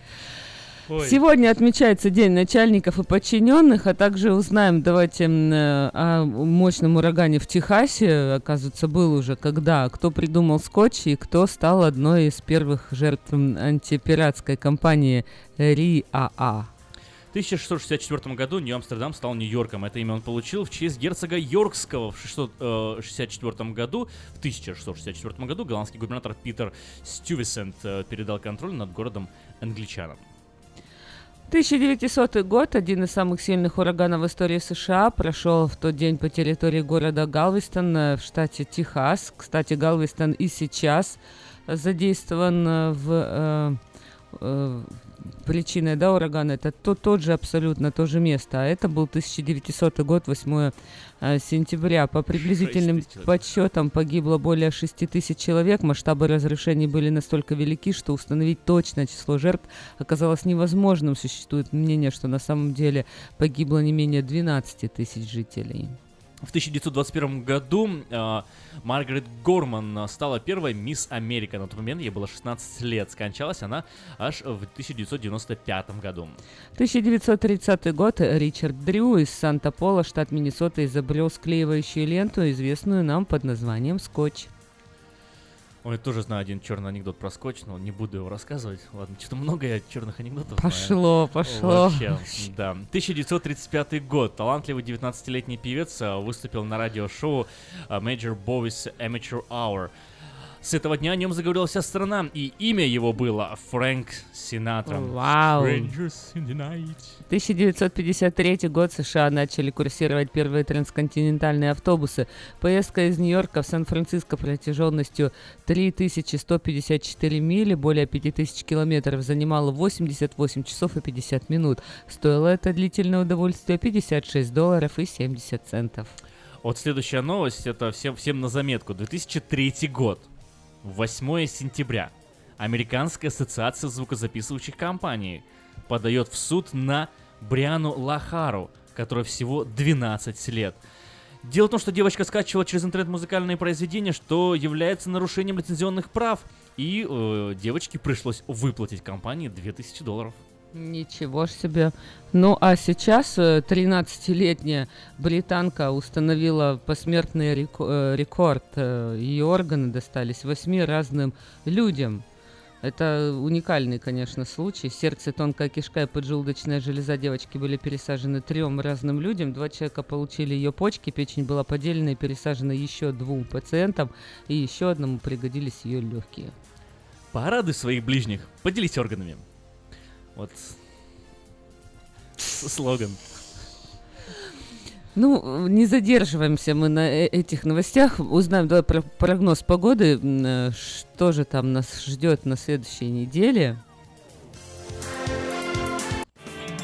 Speaker 2: Ой.
Speaker 3: Сегодня отмечается День начальников и подчиненных, а также узнаем, давайте, э, о мощном урагане в Техасе. Оказывается, был уже когда, кто придумал скотч и кто стал одной из первых жертв антипиратской компании РИАА.
Speaker 2: В 1664 году Нью-Амстердам стал Нью-Йорком. Это имя он получил в честь герцога Йоркского. В 664 году, в 1664 году голландский губернатор Питер Стювисент э, передал контроль над городом англичанам.
Speaker 3: 1900 год, один из самых сильных ураганов в истории США, прошел в тот день по территории города Галвестон э, в штате Техас. Кстати, Галвестон и сейчас задействован э, в э, э, причиной да, урагана. Это то, тот же абсолютно то же место. А это был 1900 год, 8 э, сентября. По приблизительным подсчетам погибло более 6 тысяч человек. Масштабы разрушений были настолько велики, что установить точное число жертв оказалось невозможным. Существует мнение, что на самом деле погибло не менее 12 тысяч жителей.
Speaker 2: В 1921 году э, Маргарет Горман э, стала первой мисс Америка. На тот момент ей было 16 лет. Скончалась она аж в 1995 году.
Speaker 3: 1930 год. Ричард Дрю из Санта-Пола, штат Миннесота, изобрел склеивающую ленту, известную нам под названием скотч.
Speaker 2: Ой, тоже знаю один черный анекдот про скотч, но не буду его рассказывать. Ладно, что-то много я черных анекдотов
Speaker 3: Пошло,
Speaker 2: знаю.
Speaker 3: пошло.
Speaker 2: Вообще, да. 1935 год. Талантливый 19-летний певец а, выступил на радиошоу а, Major Boys Amateur Hour. С этого дня о нем заговорила вся страна, и имя его было Фрэнк Синатра.
Speaker 3: Вау.
Speaker 2: Strangers in the night.
Speaker 3: 1953 год США начали курсировать первые трансконтинентальные автобусы. Поездка из Нью-Йорка в Сан-Франциско протяженностью 3154 мили, более 5000 километров, занимала 88 часов и 50 минут. Стоило это длительное удовольствие 56 долларов и 70 центов.
Speaker 2: Вот следующая новость, это всем, всем на заметку. 2003 год. 8 сентября. Американская ассоциация звукозаписывающих компаний подает в суд на Бриану Лахару, которой всего 12 лет. Дело в том, что девочка скачивала через интернет музыкальные произведения, что является нарушением лицензионных прав. И э, девочке пришлось выплатить компании 2000 долларов.
Speaker 3: Ничего ж себе. Ну а сейчас э, 13-летняя британка установила посмертный э, рекорд. Э, Ее органы достались восьми разным людям. Это уникальный, конечно, случай. Сердце, тонкая кишка и поджелудочная железа девочки были пересажены трем разным людям. Два человека получили ее почки, печень была поделена и пересажена еще двум пациентам, и еще одному пригодились ее легкие.
Speaker 2: Порадуй своих ближних, поделись органами. Вот слоган.
Speaker 3: Ну, не задерживаемся мы на э- этих новостях. Узнаем давай про прогноз погоды, э, что же там нас ждет на следующей неделе.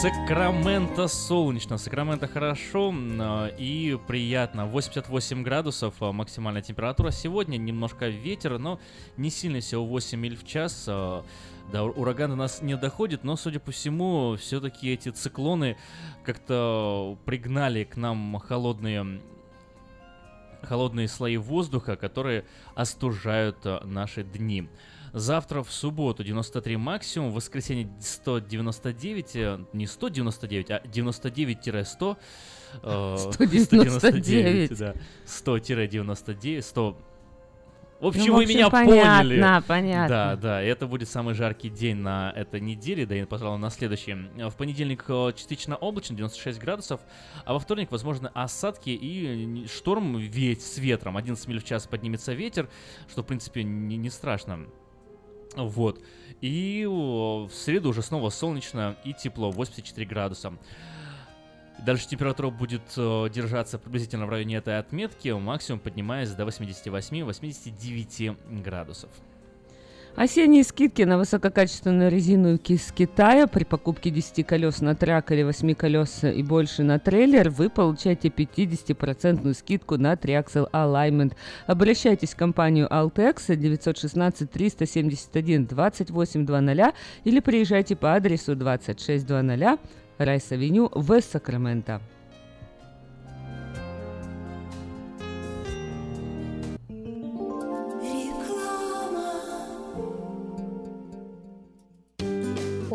Speaker 2: Сакраменто солнечно, Сакраменто хорошо э, и приятно. 88 градусов э, максимальная температура. Сегодня немножко ветер, но не сильно, всего 8 миль в час. э, До урагана нас не доходит, но, судя по всему, все-таки эти циклоны как-то пригнали к нам холодные холодные слои воздуха, которые остужают наши дни. Завтра в субботу 93 максимум, в воскресенье 199, э, не 199, а 99-100. э,
Speaker 3: 199.
Speaker 2: да. 100-99, 100... В общем,
Speaker 3: Ну, в
Speaker 2: вы
Speaker 3: общем,
Speaker 2: меня
Speaker 3: понятно,
Speaker 2: поняли.
Speaker 3: понятно.
Speaker 2: Да, да, это будет самый жаркий день на этой неделе, да и, пожалуй, на следующий. В понедельник э, частично облачно, 96 градусов, а во вторник, возможно, осадки и не- шторм веть с ветром. 11 миль в час поднимется ветер, что, в принципе, не, не страшно. Вот. И в среду уже снова солнечно и тепло, 84 градуса. Дальше температура будет э, держаться приблизительно в районе этой отметки, максимум поднимаясь до 88-89 градусов.
Speaker 3: Осенние скидки на высококачественную резину из Китая при покупке 10 колес на трак или 8 колес и больше на трейлер вы получаете 50% скидку на Triaxle Alignment. Обращайтесь в компанию Altex 916 371 2800 или приезжайте по адресу 2600 Райс-авеню в Сакраменто.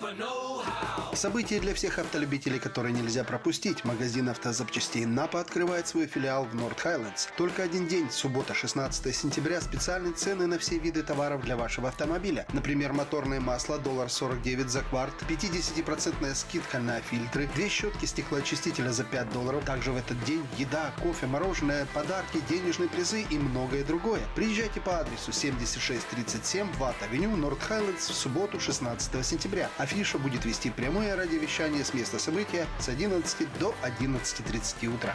Speaker 17: But no Событие для всех автолюбителей, которое нельзя пропустить. Магазин автозапчастей «Напа» открывает свой филиал в Норт Хайлендс. Только один день, суббота, 16 сентября, специальные цены на все виды товаров для вашего автомобиля. Например, моторное масло доллар 49 за кварт, 50% скидка на фильтры, две щетки стеклоочистителя за 5 долларов. Также в этот день еда, кофе, мороженое, подарки, денежные призы и многое другое. Приезжайте по адресу 7637 Ватт-авеню, Норт Хайлендс в субботу, 16 сентября. Афиша будет вести прямое радиовещание с места события с 11 до 11.30 утра.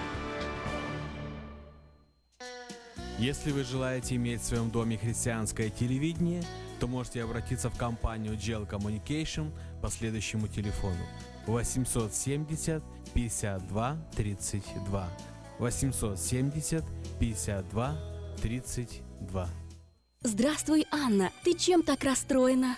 Speaker 18: Если вы желаете иметь в своем доме христианское телевидение,
Speaker 19: то можете обратиться в компанию Gel Communication по следующему телефону 870 52 32 870 52 32
Speaker 20: Здравствуй, Анна. Ты чем так расстроена?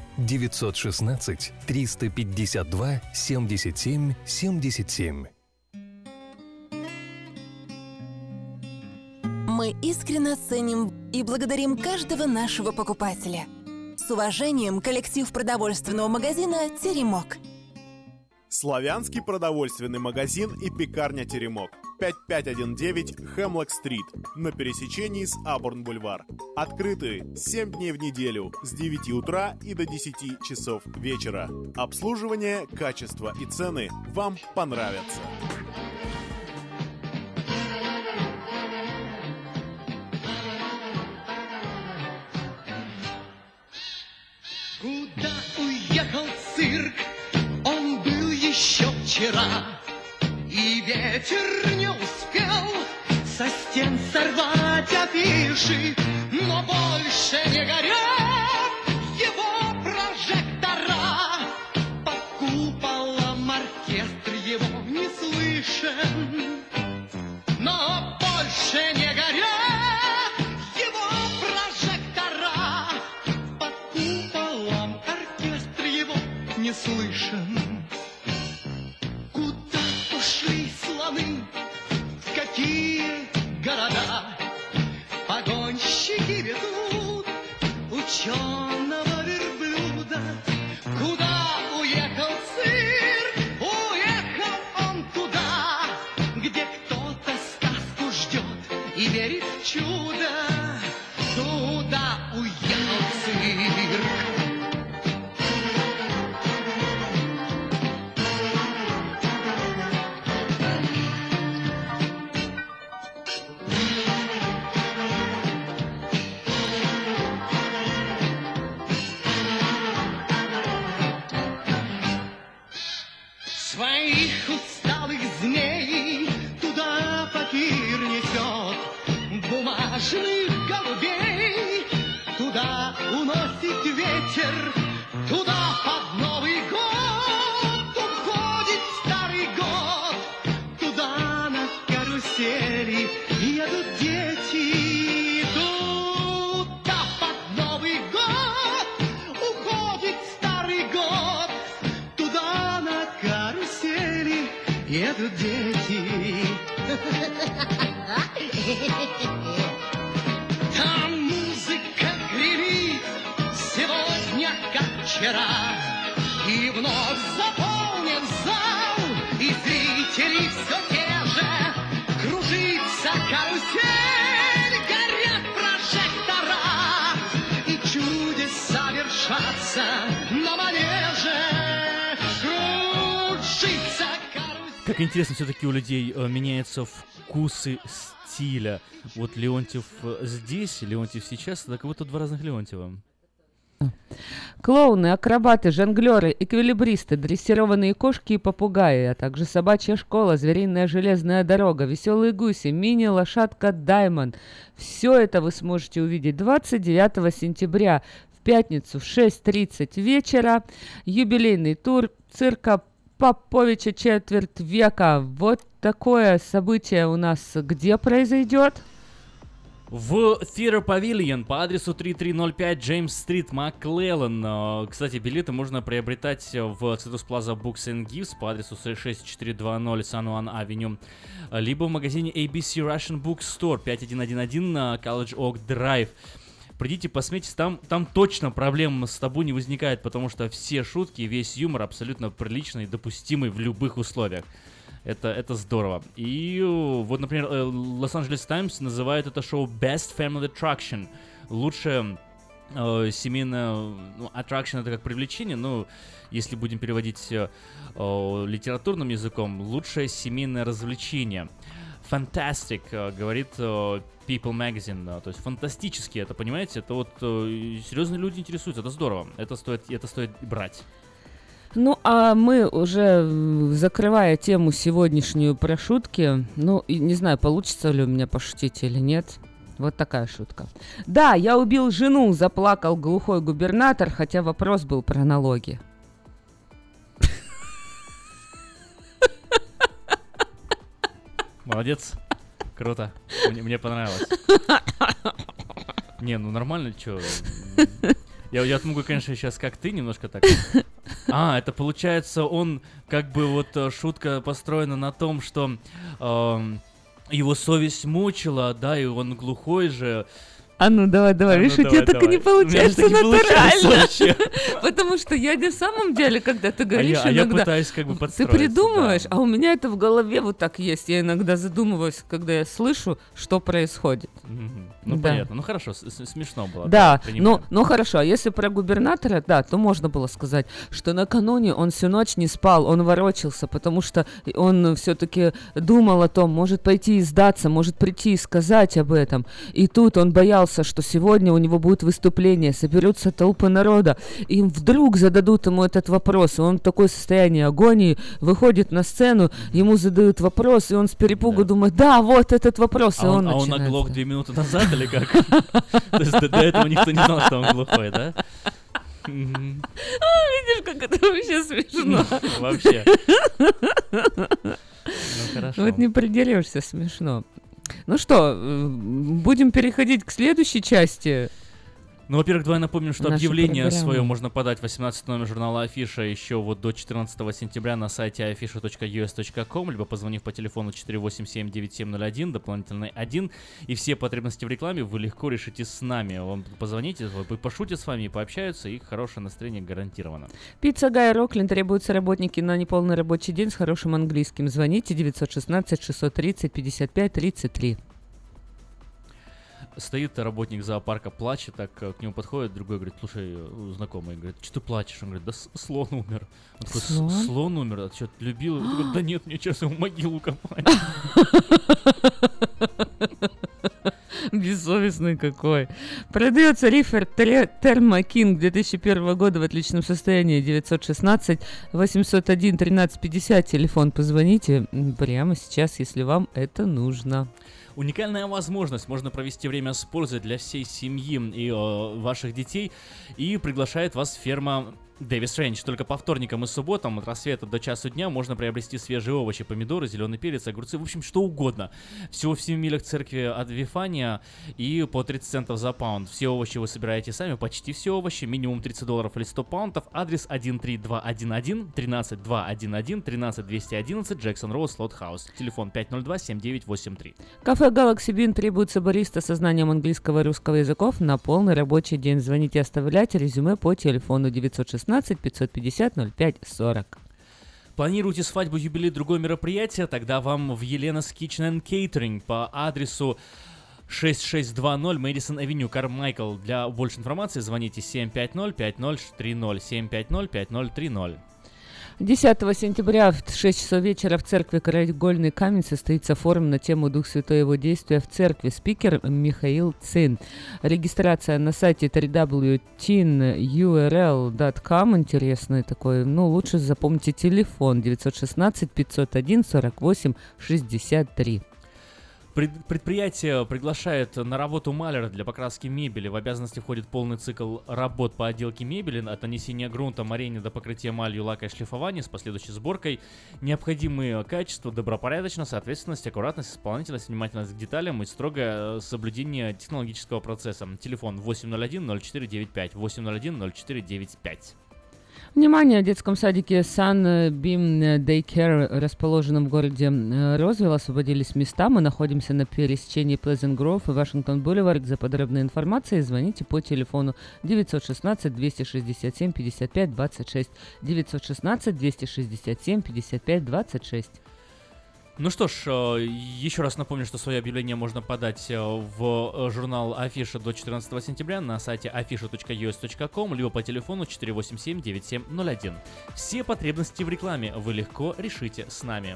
Speaker 21: 916 352 77 77.
Speaker 16: Мы искренне ценим и благодарим каждого нашего покупателя. С уважением, коллектив продовольственного магазина «Теремок».
Speaker 22: Славянский продовольственный магазин и пекарня «Теремок». 5519 Хемлок-стрит на пересечении с Абурн-бульвар. Открыты 7 дней в неделю с 9 утра и до 10 часов вечера. Обслуживание, качество и цены вам понравятся.
Speaker 23: Куда уехал цирк? Он был еще вчера. И ветер не успел со стен сорвать афиши, но больше не горят его прожектора. Под куполом оркестр его не слышен, но больше не горят его прожектора. Под куполом оркестр его не слышен. Города? Погонщики Как
Speaker 2: интересно, все-таки у людей э, меняются вкусы стиля. Вот Леонтьев э, здесь, Леонтьев сейчас, это как будто два разных Леонтьева.
Speaker 3: Клоуны, акробаты, жонглеры, эквилибристы, дрессированные кошки и попугаи, а также собачья школа, звериная железная дорога, веселые гуси, мини-лошадка Даймон. Все это вы сможете увидеть 29 сентября в пятницу в 6.30 вечера. Юбилейный тур цирка Поповича четверть века. Вот такое событие у нас где произойдет?
Speaker 2: В Theater Pavilion по адресу 3305 Джеймс Стрит, Маклеллан. Э, Кстати, билеты можно приобретать в Citrus Plaza Books and Gifts по адресу 6420 San Juan Avenue, либо в магазине ABC Russian Bookstore 5111 на College Oak Drive. Придите, посмейтесь, там, там точно проблем с табу не возникает, потому что все шутки, весь юмор абсолютно приличный и допустимый в любых условиях. Это, это здорово. И вот, например, э, Los Angeles Times называет это шоу Best Family Attraction. Лучшее э, семейное... Ну, attraction это как привлечение, но если будем переводить э, литературным языком, лучшее семейное развлечение. Fantastic, э, говорит э, People Magazine, то есть фантастически, это понимаете, это вот э, серьезные люди интересуются, это здорово, это стоит, это стоит брать.
Speaker 3: Ну, а мы уже, закрывая тему сегодняшнюю про шутки, ну, не знаю, получится ли у меня пошутить или нет. Вот такая шутка. Да, я убил жену, заплакал глухой губернатор, хотя вопрос был про налоги.
Speaker 2: Молодец, круто, мне, мне понравилось. Не, ну нормально, чё. Я, я могу, конечно, сейчас как ты, немножко так. А, это получается, он как бы вот э, шутка построена на том, что эм, его совесть мучила, да, и он глухой же.
Speaker 3: А ну давай, давай,
Speaker 2: А ну
Speaker 3: видишь, у
Speaker 2: давай,
Speaker 3: тебя так и не
Speaker 2: У
Speaker 3: получается натурально. Потому что я на самом деле, когда ты
Speaker 2: А
Speaker 3: говоришь
Speaker 2: я, а я
Speaker 3: иногда,
Speaker 2: пытаюсь как бы
Speaker 3: ты придумываешь, а у меня это в голове вот так есть. Я иногда задумываюсь, когда я слышу, что происходит.
Speaker 2: Ну
Speaker 3: Да.
Speaker 2: понятно, ну хорошо, смешно было.
Speaker 3: Да,
Speaker 2: принимаю.
Speaker 3: ну, ну хорошо, а если про губернатора, да, то можно было сказать, что накануне он всю ночь не спал, он ворочался, потому что он все-таки думал о том, может пойти и сдаться, может прийти и сказать об этом. И тут он боялся, что сегодня у него будет выступление, соберутся толпы народа, и им вдруг зададут ему этот вопрос, и он в такое состояние агонии выходит на сцену, ему задают вопрос, и он с перепугу думает, да, вот этот вопрос, и
Speaker 2: А
Speaker 3: он,
Speaker 2: он, а он оглох две минуты назад или как? То есть до этого никто не знал, что он глухой, да?
Speaker 3: Видишь, как это вообще смешно.
Speaker 2: Вообще. Ну, хорошо.
Speaker 3: Вот не придерешься, смешно. Ну что, э, будем переходить к следующей части.
Speaker 2: Ну, во-первых, давай напомним, что
Speaker 3: Нашей
Speaker 2: объявление
Speaker 3: программы.
Speaker 2: свое можно подать 18 номер журнала Афиша еще вот до 14 сентября на сайте afisha.us.com, либо позвонив по телефону 487-9701, дополнительный 1, и все потребности в рекламе вы легко решите с нами. Вам позвоните, вы пошутят с вами и пообщаются, и хорошее настроение гарантировано.
Speaker 3: Пицца Гай Роклин требуются работники на неполный рабочий день с хорошим английским. Звоните 916 630 55 33.
Speaker 2: Стоит работник зоопарка, плачет, так э, к нему подходит, другой говорит, слушай, э, знакомый, говорит, что ты плачешь? Он говорит, да слон умер. Он такой, «С-
Speaker 3: Слон?
Speaker 2: слон умер, а что, любил? Он такой, да нет, мне сейчас его могилу копать.
Speaker 3: Бессовестный какой. Продается рифер Термокинг 2001 года в отличном состоянии. 916 801 1350. Телефон позвоните прямо сейчас, если вам это нужно.
Speaker 2: Уникальная возможность, можно провести время с пользой для всей семьи и э, ваших детей. И приглашает вас ферма Дэвис Рейндж. Только по вторникам и субботам от рассвета до часу дня можно приобрести свежие овощи, помидоры, зеленый перец, огурцы, в общем, что угодно. Всего в 7 милях церкви от Вифания и по 30 центов за паунд. Все овощи вы собираете сами, почти все овощи, минимум 30 долларов или 100 паунтов. Адрес 13211, 13211, 13211, Джексон Роуд, Слот. Телефон 502-7983.
Speaker 3: Кафе Galaxy Bean требуется бариста со знанием английского и русского языков на полный рабочий день. Звоните, оставляйте резюме по телефону 916 550 05 40.
Speaker 2: Планируете свадьбу, юбилей, другое мероприятие? Тогда вам в Елена's Kitchen and Catering по адресу 6620 Мэдисон Авеню, Кармайкл. Для больше информации звоните 750-5030, 750-5030.
Speaker 3: 10 сентября в 6 часов вечера в церкви Краегольный камень состоится форум на тему «Дух Святой Его действия в церкви». Спикер Михаил Цин. Регистрация на сайте www.tinurl.com. Интересный такой. Ну, лучше запомните телефон 916 501 48 63.
Speaker 2: Пред- Предприятие приглашает на работу маляра для покраски мебели. В обязанности входит полный цикл работ по отделке мебели, от нанесения грунта, морения до покрытия эмалью, лака и шлифования с последующей сборкой. Необходимые качества, добропорядочность, ответственность, аккуратность, исполнительность, внимательность к деталям и строгое э, соблюдение технологического процесса. Телефон 801-0495, 801-0495.
Speaker 3: Внимание! В детском садике Sunbeam Daycare, расположенном в городе э, Розвилл, освободились места. Мы находимся на пересечении Pleasant Grove и Washington Boulevard. За подробной информацией звоните по телефону 916 267
Speaker 2: Ну что ж, э, еще раз напомню, что свое объявление можно подать э, в э, журнал Афиша до 14 сентября на сайте afisha.us.com, либо по телефону 487-9701. Все потребности в рекламе вы легко решите с нами.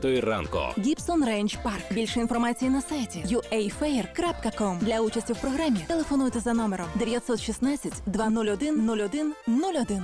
Speaker 14: ранку.
Speaker 16: Гібсон Рейндж Парк. Більше інформації на сайті uafair.com. Для участі в програмі телефонуйте за номером 916 201 01 01.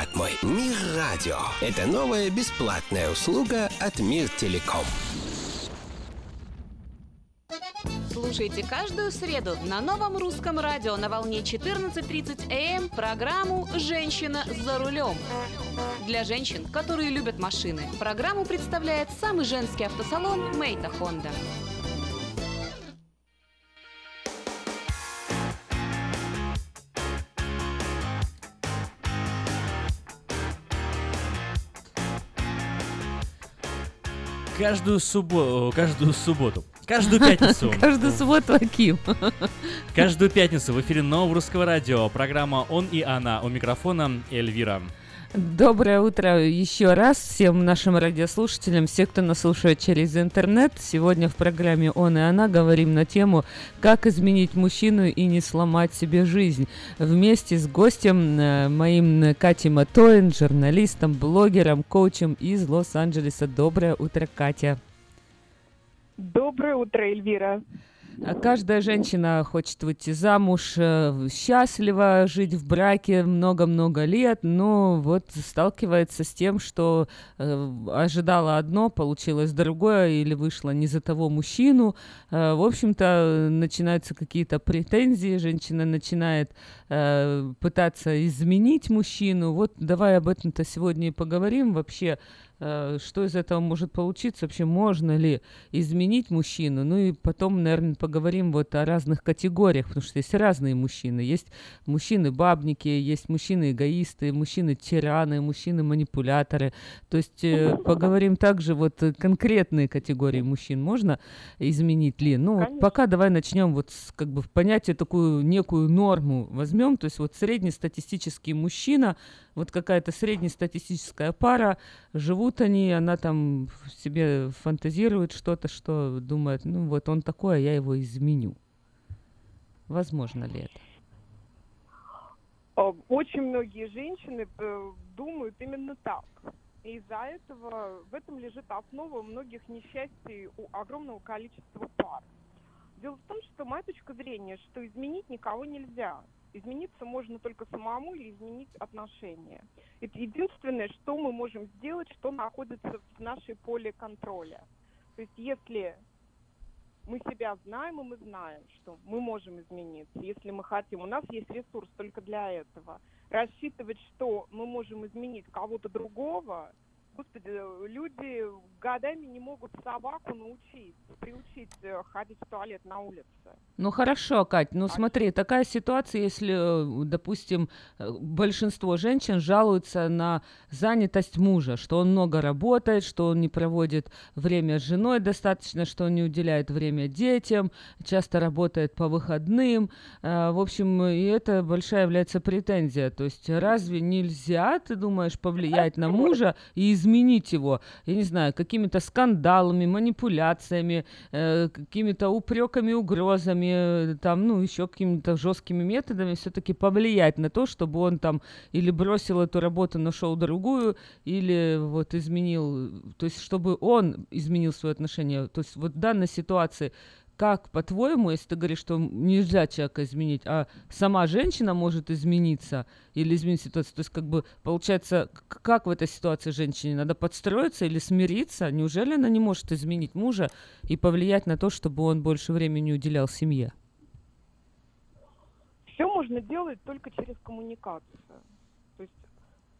Speaker 13: клад мой. Мир Радио. Это новая бесплатная услуга от Мир Телеком.
Speaker 24: Слушайте каждую среду на новом русском радио на волне 14.30 АМ программу «Женщина за рулем». Для женщин, которые любят машины, программу представляет самый женский автосалон «Мейта Хонда».
Speaker 2: Каждую субботу, каждую субботу, каждую пятницу.
Speaker 3: Каждую субботу Аким.
Speaker 2: Каждую пятницу в эфире Нового Русского Радио. Программа «Он и она». У микрофона Эльвира.
Speaker 3: Доброе утро еще раз всем нашим радиослушателям, все, кто нас слушает через интернет. Сегодня в программе «Он и она» говорим на тему «Как изменить мужчину и не сломать себе жизнь». Вместе с гостем, э, моим Катей Матоин, журналистом, блогером, коучем из Лос-Анджелеса. Доброе утро, Катя.
Speaker 25: Доброе утро, Эльвира.
Speaker 3: А Каждая женщина хочет выйти замуж, э, счастливо жить в браке много-много лет, но вот сталкивается с тем, что э, ожидала одно, получилось другое, или вышла не за того мужчину. Э, в общем-то, начинаются какие-то претензии, женщина начинает э, пытаться изменить мужчину. Вот давай об этом-то сегодня и поговорим вообще э, что из этого может получиться, вообще можно ли изменить мужчину, ну и потом, наверное, поговорим вот о разных категориях, потому что есть разные мужчины, есть мужчины-бабники, есть мужчины-эгоисты, мужчины-тираны, мужчины-манипуляторы, то есть э, поговорим также вот э, конкретные категории мужчин. Можно изменить ли, ну вот пока давай начнем вот с, как бы в понятие такую некую норму возьмем, то есть вот среднестатистический мужчина, вот какая-то среднестатистическая пара, живут они, она там себе фантазирует что-то, что думает, ну вот он такой, а я его изменю. Возможно ли это?
Speaker 25: Э, Очень многие женщины э, думают именно так. И из-за этого в этом лежит основа многих несчастий у огромного количества пар. Дело в том, что моя точка зрения, что изменить никого нельзя. Измениться можно только самому или изменить отношения. Это единственное, что мы можем сделать, что находится в нашей поле контроля. То есть если мы себя знаем, и мы знаем, что мы можем измениться, если мы хотим. У нас есть ресурс только для этого. Рассчитывать, что мы можем изменить кого-то другого, Господи, люди годами не могут собаку научить, приучить э, ходить в туалет на улице.
Speaker 3: Ну хорошо, Кать, ну смотри, такая ситуация, если, э, допустим, э, большинство женщин жалуются на занятость мужа, что он много работает, что он не проводит время с женой достаточно, что он не уделяет время детям, часто работает по выходным. В общем, и это большая является претензия. То есть разве нельзя, ты думаешь, повлиять на мужа и изменить его, я не знаю, какими-то скандалами, манипуляциями, э, какими-то упреками, угрозами, э, там, ну, еще какими-то жесткими методами все-таки повлиять на то, чтобы он там или бросил эту работу, нашел другую, или вот изменил, то есть чтобы он изменил свое отношение. То есть вот в данной ситуации как, по-твоему, если ты говоришь, что нельзя человека изменить, а сама женщина может измениться или изменить ситуацию? То есть, как бы, получается, как в этой ситуации женщине? Надо подстроиться или смириться? Неужели она не может изменить мужа и повлиять на то, чтобы он больше времени уделял семье?
Speaker 25: Все можно делать только через коммуникацию. То есть,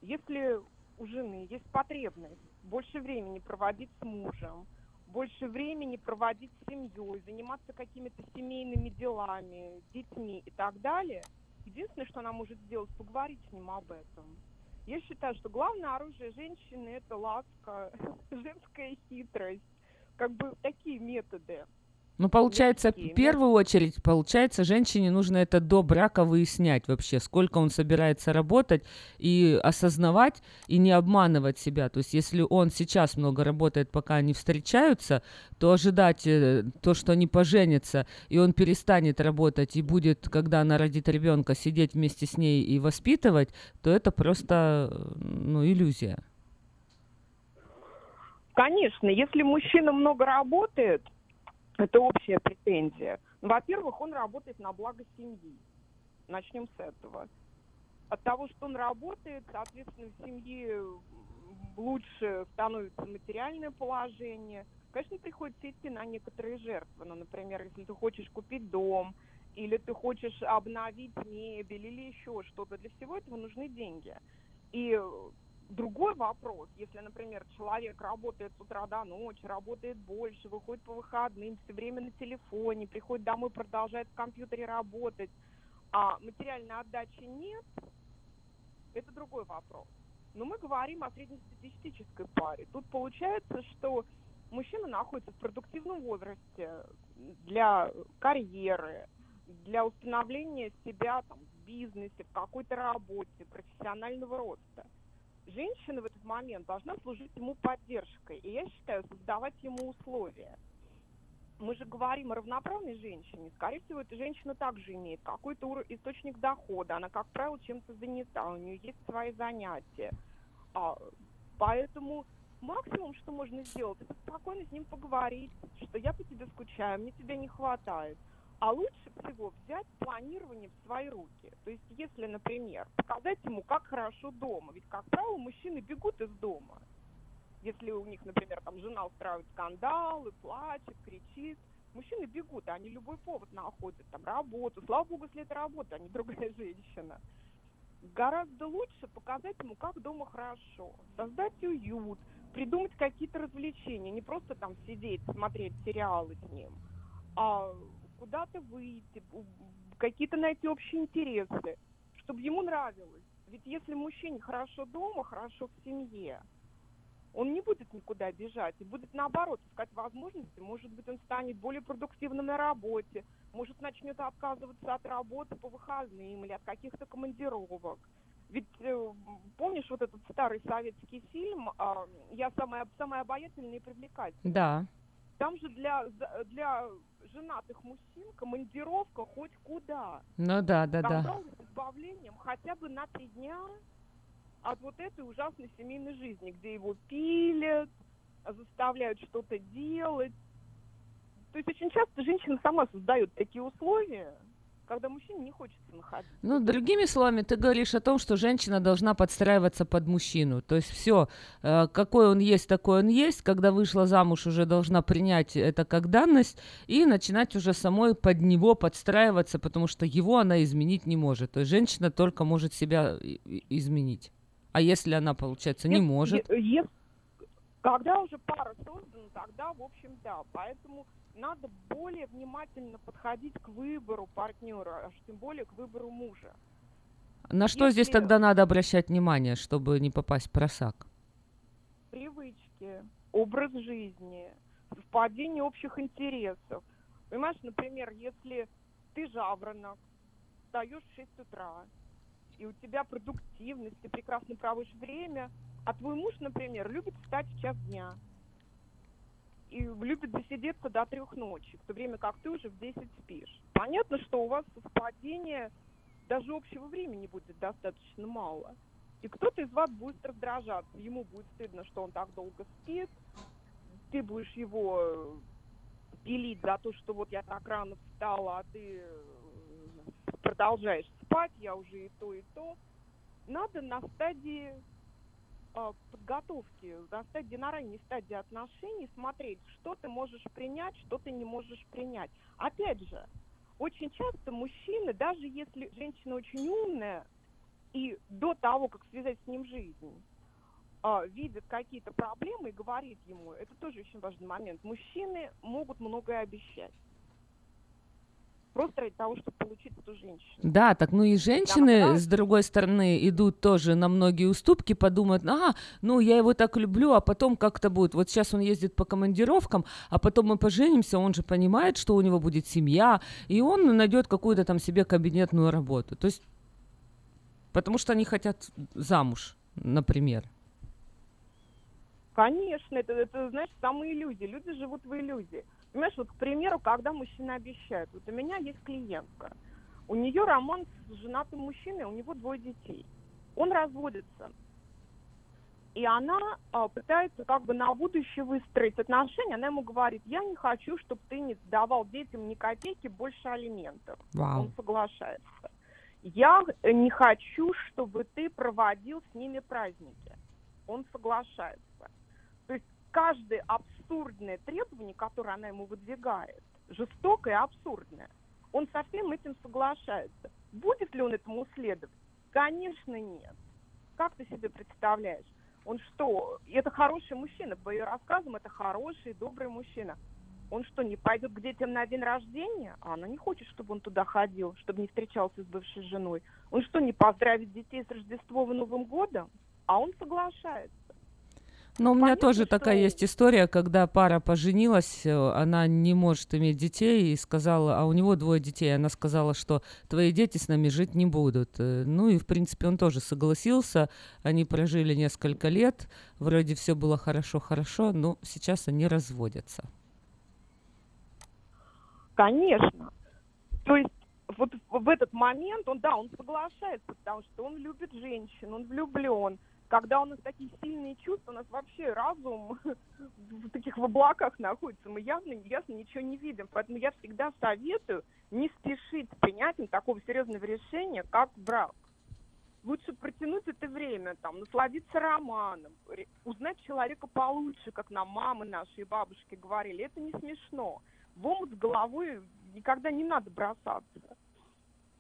Speaker 25: если у жены есть потребность больше времени проводить с мужем, больше времени проводить с семьей, заниматься какими-то семейными делами, детьми и так далее, единственное, что она может сделать, поговорить с ним об этом. Я считаю, что главное оружие женщины – это ласка, женская хитрость, как бы такие методы.
Speaker 3: Ну, получается, в первую очередь, получается, женщине нужно это до брака выяснять вообще, сколько он собирается работать, и осознавать, и не обманывать себя. То есть, если он сейчас много работает, пока они встречаются, то ожидать э, то, что они поженятся, и он перестанет работать, и будет, когда она родит ребенка, сидеть вместе с ней и воспитывать, то это просто, ну, иллюзия.
Speaker 25: Конечно, если мужчина много работает, это общая претензия. Ну, Во-первых, он работает на благо семьи. Начнем с этого. От того, что он работает, соответственно, в семье лучше становится материальное положение, конечно, приходится идти на некоторые жертвы. Ну, например, если ты хочешь купить дом, или ты хочешь обновить мебель, или еще что-то, для всего этого нужны деньги. И другой вопрос, если, например, человек работает с утра до ночи, работает больше, выходит по выходным, все время на телефоне, приходит домой, продолжает в компьютере работать, а материальной отдачи нет, это другой вопрос. Но мы говорим о среднестатистической паре. Тут получается, что мужчина находится в продуктивном возрасте для карьеры, для установления себя там, в бизнесе, в какой-то работе, профессионального роста. Женщина в этот момент должна служить ему поддержкой, и я считаю, создавать ему условия. Мы же говорим о равноправной женщине. Скорее всего, эта женщина также имеет какой-то источник дохода. Она, как правило, чем-то занята, у нее есть свои занятия. А, поэтому максимум, что можно сделать, это спокойно с ним поговорить, что я по тебе скучаю, мне тебя не хватает. А лучше всего взять планирование в свои руки. То есть, если, например, показать ему, как хорошо дома. Ведь, как правило, мужчины бегут из дома. Если у них, например, там жена устраивает скандалы, плачет, кричит, мужчины бегут, они любой повод находят, там, работу. Слава богу, если это работа, а не другая женщина. Гораздо лучше показать ему, как дома хорошо, создать уют, придумать какие-то развлечения, не просто там сидеть, смотреть сериалы с ним, а куда-то выйти, какие-то найти общие интересы, чтобы ему нравилось. Ведь если мужчине хорошо дома, хорошо в семье, он не будет никуда бежать и будет наоборот искать возможности. Может быть, он станет более продуктивным на работе, может, начнет отказываться от работы по выходным или от каких-то командировок. Ведь э, помнишь вот этот старый советский фильм а, «Я самая, самая обаятельная и привлекательная»?
Speaker 3: Да.
Speaker 25: Там же для, для женатых мужчин командировка хоть куда.
Speaker 3: Ну да, да, да.
Speaker 25: С избавлением хотя бы на три дня от вот этой ужасной семейной жизни, где его пилят, заставляют что-то делать. То есть очень часто женщина сама создает такие условия, когда мужчине не хочется находиться.
Speaker 3: Ну, другими словами, ты говоришь о том, что женщина должна подстраиваться под мужчину. То есть все, какой он есть, такой он есть. Когда вышла замуж, уже должна принять это как данность и начинать уже самой под него подстраиваться, потому что его она изменить не может. То есть женщина только может себя и- изменить. А если она, получается, не
Speaker 25: Ес-
Speaker 3: может?
Speaker 25: е- ес- когда уже пара создана, тогда, в общем, да. Поэтому надо более внимательно подходить к выбору партнера, аж тем более к выбору мужа.
Speaker 3: На что здесь
Speaker 25: если-
Speaker 3: тогда надо обращать внимание, чтобы не попасть в просак?
Speaker 25: Привычки, образ жизни, совпадение общих интересов. Понимаешь, например, если ты жаворонок, встаешь в 6 утра, и у тебя продуктивность, ты прекрасно проводишь время, а твой муж, например, любит встать в час дня и любит засидеться до трех ночи, в то время как ты уже в 10 спишь. Понятно, что у вас совпадение даже общего времени будет достаточно мало. И кто-то из вас будет раздражаться, ему будет стыдно, что он так долго спит, ты будешь его э, пилить за то, что вот я так рано встала, а ты э, продолжаешь спать, я уже и то, и то. Надо на стадии подготовки, на стадии, на ранней стадии отношений смотреть, что ты можешь принять, что ты не можешь принять. Опять же, очень часто мужчины, даже если женщина очень умная, и до того, как связать с ним жизнь, а, видит какие-то проблемы и говорит ему, это тоже очень важный момент, мужчины могут многое обещать. Просто ради того, чтобы получить эту женщину.
Speaker 3: Да, так ну и женщины, с другой стороны, идут тоже на многие уступки, подумают, ага, ну я его так люблю, а потом как-то будет. Вот сейчас он ездит по командировкам, а потом мы поженимся, он же понимает, что у него будет семья, и он найдет какую-то там себе кабинетную работу. То есть, потому что они хотят замуж, например.
Speaker 25: Конечно, это, это, знаешь, самые люди. Люди живут в иллюзии. Понимаешь, вот, к примеру, когда мужчина обещает. Вот у меня есть клиентка. У нее роман с женатым мужчиной, у него двое детей. Он разводится. И она а, пытается как бы на будущее выстроить отношения. Она ему говорит, я не хочу, чтобы ты не давал детям ни копейки больше алиментов.
Speaker 3: Вау.
Speaker 25: Он соглашается. Я э, не хочу, чтобы ты проводил с ними праздники. Он соглашается. То есть каждый абсурд абсурдное требование, которое она ему выдвигает, жестокое и абсурдное, он со всем этим соглашается. Будет ли он этому следовать? Конечно, нет. Как ты себе представляешь? Он что, это хороший мужчина, по ее рассказам, это хороший, добрый мужчина. Он что, не пойдет к детям на день рождения? А она не хочет, чтобы он туда ходил, чтобы не встречался с бывшей женой. Он что, не поздравит детей с Рождеством и Новым годом? А он соглашается.
Speaker 3: Но у меня
Speaker 25: Понятно,
Speaker 3: тоже такая
Speaker 25: что-
Speaker 3: есть история, когда пара поженилась, э, она не может иметь детей и сказала, а у него двое детей, она сказала, что твои дети с нами жить не будут. Э, Ну и в принципе он тоже согласился, они прожили несколько лет, вроде все было хорошо-хорошо, но сейчас они разводятся.
Speaker 25: Конечно. То есть вот в этот момент он, да, он соглашается, потому что он любит женщин, он влюблен. Когда у нас такие сильные чувства, у нас вообще разум в таких в облаках находится, мы явно, ясно ничего не видим. Поэтому я всегда советую не спешить с принятием такого серьезного решения, как брак. Лучше протянуть это время, там, насладиться романом, узнать человека получше, как нам мамы наши и бабушки говорили. Это не смешно. В омут с головой никогда не надо бросаться.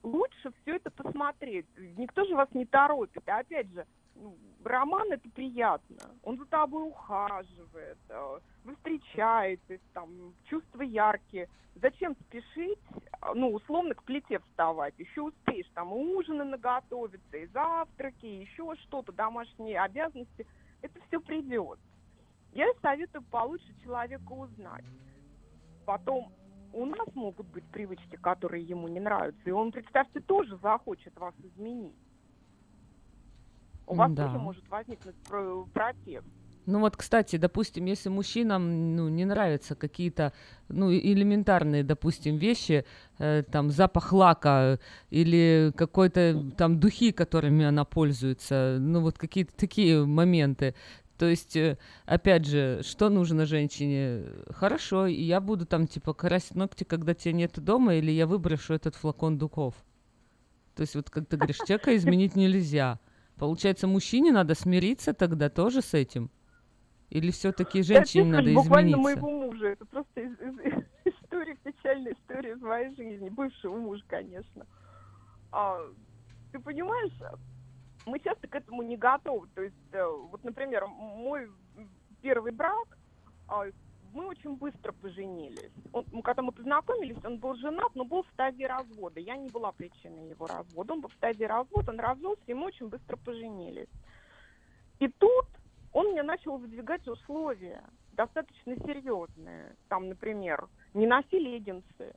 Speaker 25: Лучше все это посмотреть. Никто же вас не торопит. А опять же, ну, роман это приятно. Он за тобой ухаживает, э, вы встречаетесь, там, чувства яркие. Зачем спешить, а, ну, условно, к плите вставать? Еще успеешь, там, и ужины наготовиться, и завтраки, и еще что-то, домашние обязанности. Это все придет. Я советую получше человека узнать. Потом у нас могут быть привычки, которые ему не нравятся, и он, представьте, тоже захочет вас изменить. У вас
Speaker 3: Да.
Speaker 25: тоже может возникнуть про- протест.
Speaker 3: Ну вот, кстати, допустим, если мужчинам ну, не нравятся какие-то ну, элементарные, допустим, вещи, э, там запах лака или какой-то там духи, которыми она пользуется, ну вот какие-то такие моменты. То есть, э, опять же, что нужно женщине? Хорошо, я буду там типа красить ногти, когда тебя нет дома, или я выброшу этот флакон духов. То есть вот как ты говоришь, человека изменить нельзя. Получается, мужчине надо смириться тогда тоже с этим? Или все-таки женщине
Speaker 25: Я
Speaker 3: надо
Speaker 25: буквально
Speaker 3: измениться?
Speaker 25: моего мужа. Это просто из- из- история, печальная история из моей жизни. Бывшего мужа, конечно. А, ты понимаешь, мы часто к этому не готовы. То есть, э, вот, например, мой первый брак, а, мы очень быстро поженились. Он, когда мы познакомились, он был женат, но был в стадии развода. Я не была причиной его развода. Он был в стадии развода, он развелся, и мы очень быстро поженились. И тут он мне начал выдвигать условия достаточно серьезные. Там, например, не носи леггинсы,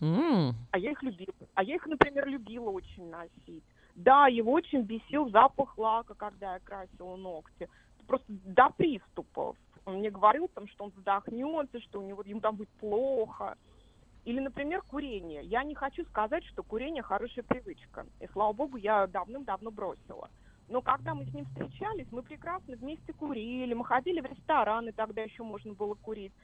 Speaker 3: М,
Speaker 25: а я их любила. А я их, например, любила очень носить. Да, его очень бесил запах лака, когда я красила ногти. Просто до приступов. Он мне говорил, там, что он задохнется, что у него ему там будет плохо. Или, например, курение. Я не хочу сказать, что курение хорошая привычка. И, слава богу, я давным-давно бросила. Но когда мы с ним встречались, мы прекрасно вместе курили, мы ходили в рестораны, тогда еще можно было курить,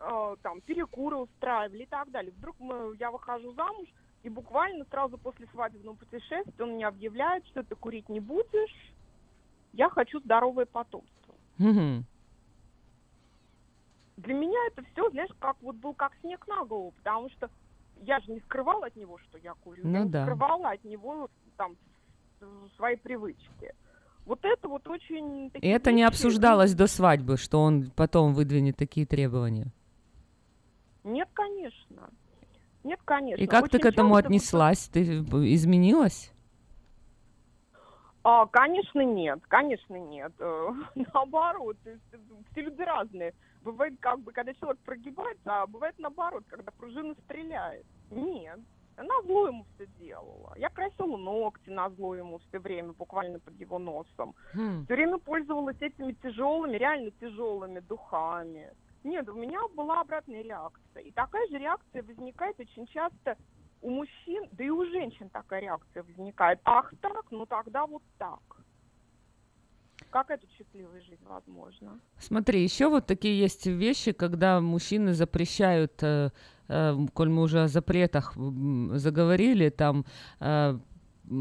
Speaker 25: э, там, перекуры устраивали и так далее. Вдруг мы, я выхожу замуж, и буквально сразу после свадебного путешествия он мне объявляет, что ты курить не будешь, я хочу здоровое потомство.
Speaker 3: мгм.
Speaker 25: Для меня это все, знаешь, как вот был как снег на голову, потому что я же не скрывала от него, что я курю,
Speaker 3: Ну
Speaker 25: я не
Speaker 3: да.
Speaker 25: скрывала от него там с- свои привычки. Вот это вот очень...
Speaker 3: И
Speaker 25: такие
Speaker 3: это не
Speaker 25: вещи,
Speaker 3: обсуждалось до свадьбы, что он потом выдвинет такие требования.
Speaker 25: Нет, конечно. Нет, конечно.
Speaker 3: И как ты
Speaker 25: Очень
Speaker 3: к этому
Speaker 25: часто
Speaker 3: отнеслась? Ты изменилась?
Speaker 25: А, конечно, нет, конечно, нет. Э, Наоборот, э, все люди разные. Бывает, как бы, когда человек прогибается, а бывает наоборот, когда пружина стреляет. Нет, она зло ему все делала. Я красила ногти на зло ему все время, буквально под его носом.
Speaker 3: Хм.
Speaker 25: Все время пользовалась этими тяжелыми, реально тяжелыми духами. Нет, у меня была обратная реакция. И такая же реакция возникает очень часто у мужчин, да и у женщин такая реакция возникает. Ах так, ну тогда вот так. Как эту счастливую жизнь возможно?
Speaker 3: Смотри, еще вот такие есть вещи, когда мужчины запрещают, э, э, коль мы уже о запретах заговорили, там э,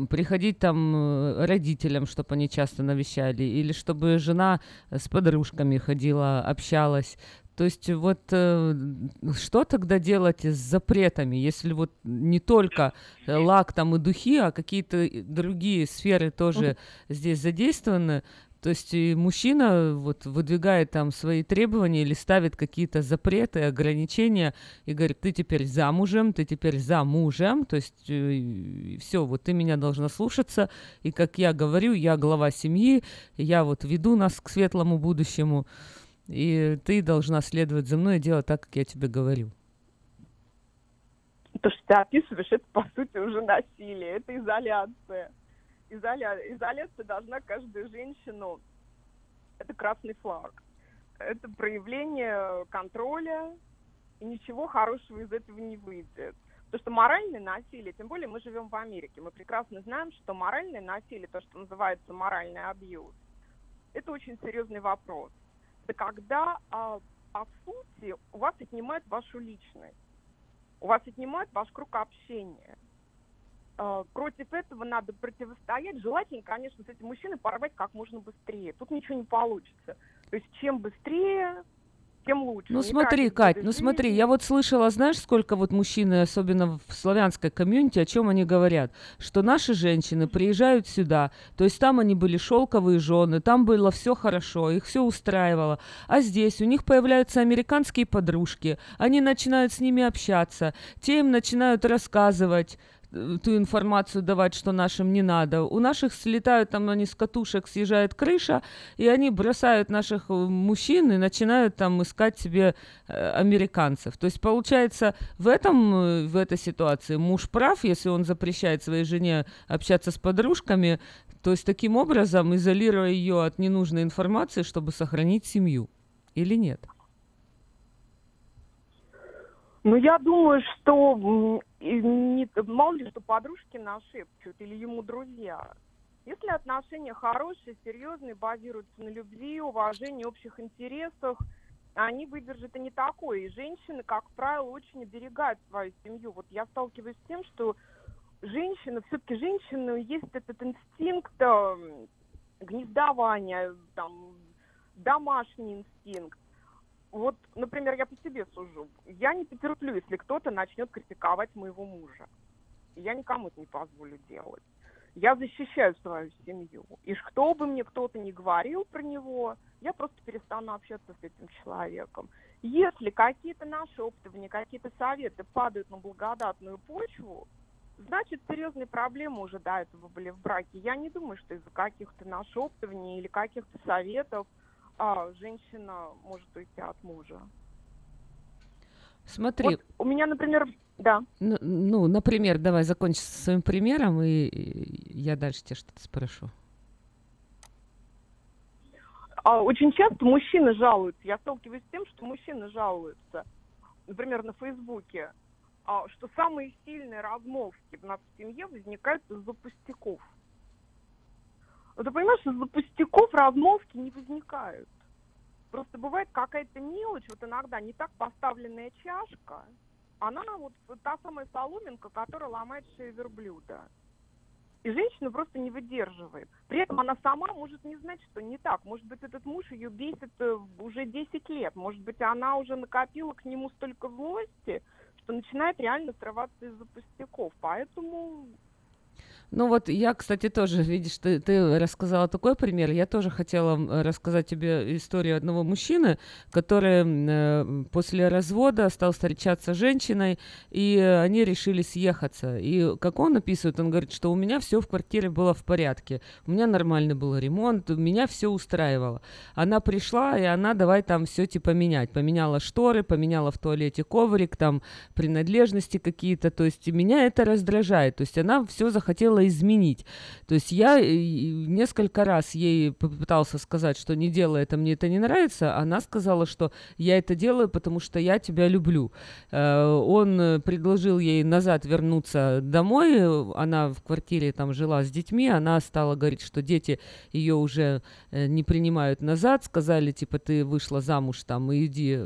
Speaker 3: приходить там э, родителям, чтобы они часто навещали, или чтобы жена с подружками ходила, общалась. То есть вот э, что тогда делать с запретами, если вот не только э, лак там и духи, а какие-то другие сферы тоже здесь задействованы? То есть и мужчина вот выдвигает там свои требования или ставит какие-то запреты, ограничения и говорит, ты теперь замужем, ты теперь за мужем, то есть все, вот ты меня должна слушаться, и как я говорю, я глава семьи, я вот веду нас к светлому будущему, и ты должна следовать за мной и делать так, как я тебе говорю.
Speaker 25: То, что ты описываешь, это, по сути, уже насилие, это изоляция. Изоля... Изоляция должна каждую женщину... Это красный флаг. Это проявление контроля, и ничего хорошего из этого не выйдет. Потому что моральное насилие, тем более мы живем в Америке, мы прекрасно знаем, что моральное насилие, то, что называется моральный абьюз, это очень серьезный вопрос. Это когда, а, по сути, у вас отнимают вашу личность, у вас отнимают ваш круг общения. А, Против этого надо противостоять. Желательно, конечно, с этим мужчиной порвать как можно быстрее. Тут ничего не получится. То есть чем быстрее, тем лучше.
Speaker 3: Ну
Speaker 25: Не
Speaker 3: смотри,
Speaker 25: тратить
Speaker 3: Кать, ну смотри,
Speaker 25: жизни.
Speaker 3: я вот слышала, знаешь, сколько вот мужчины, особенно в славянской комьюнити, о чем они говорят, что наши женщины приезжают сюда, то есть там они были шелковые жены, там было все хорошо, их все устраивало, а здесь у них появляются американские подружки, они начинают с ними общаться, те им начинают рассказывать э, ту информацию давать, что нашим не надо. У наших слетают там они с катушек, съезжает крыша, и они бросают наших э, мужчин и начинают там искать себе э, американцев. То есть получается в этом, э, в этой ситуации муж прав, если он запрещает своей жене общаться с подружками, то есть таким образом изолируя ее от ненужной информации, чтобы сохранить семью. Или нет?
Speaker 25: Ну, я думаю, что не, мало ли, что подружки нашепчут или ему друзья. Если отношения хорошие, серьезные, базируются на любви, уважении, общих интересах, они выдержат и не такое. И женщины, как правило, очень оберегают свою семью. Вот я сталкиваюсь с тем, что женщина, все-таки женщины есть этот инстинкт э, гнездования, там, домашний инстинкт. Вот, например, я по себе сужу. Я не потерплю, если кто-то начнет критиковать моего мужа. Я никому это не позволю делать. Я защищаю свою семью. И ж кто бы мне кто-то не говорил про него, я просто перестану общаться с этим человеком. Если какие-то наши опытования, какие-то советы падают на благодатную почву, значит, серьезные проблемы уже до этого были в браке. Я не думаю, что из-за каких-то нашептываний или каких-то советов а, женщина может уйти от мужа.
Speaker 3: Смотри,
Speaker 25: Вот у меня, например, да.
Speaker 3: ну, ну, например, давай закончи со своим примером, и я дальше тебя что-то спрошу.
Speaker 25: А, Очень часто мужчины жалуются. Я сталкиваюсь с тем, что мужчины жалуются, например, на Фейсбуке, а, что самые сильные размолвки в нашей семье возникают из-за пустяков. Вот ты понимаешь, из-за пустяков размолвки не возникают. Просто бывает какая-то мелочь, вот иногда не так поставленная чашка, она вот та самая соломинка, которая ломает шею верблюда. И женщина просто не выдерживает. При этом она сама может не знать, что не так. Может быть, этот муж ее бесит э, уже 10 лет. Может быть, она уже накопила к нему столько злости, что начинает реально срываться из-за пустяков. Поэтому
Speaker 3: Ну вот я, кстати, тоже, видишь, ты, ты рассказала такой пример. Я тоже хотела рассказать тебе историю одного мужчины, который э, после развода стал встречаться с женщиной, и они решили съехаться. И как он описывает, он говорит, что у меня все в квартире было в порядке, у меня нормальный был ремонт, меня все устраивало. Она пришла, и она давай там все типа менять. Поменяла шторы, поменяла в туалете коврик, там принадлежности какие-то. То есть меня это раздражает. То есть она все захотела изменить. То есть я э, несколько раз ей попытался сказать, что не делай это, мне это не нравится. Она сказала, что я это делаю, потому что я тебя люблю. Э, Он э, предложил ей назад вернуться домой. Она в квартире там жила с детьми. Она стала говорить, что дети ее уже не принимают назад. Сказали, типа, ты вышла замуж там и иди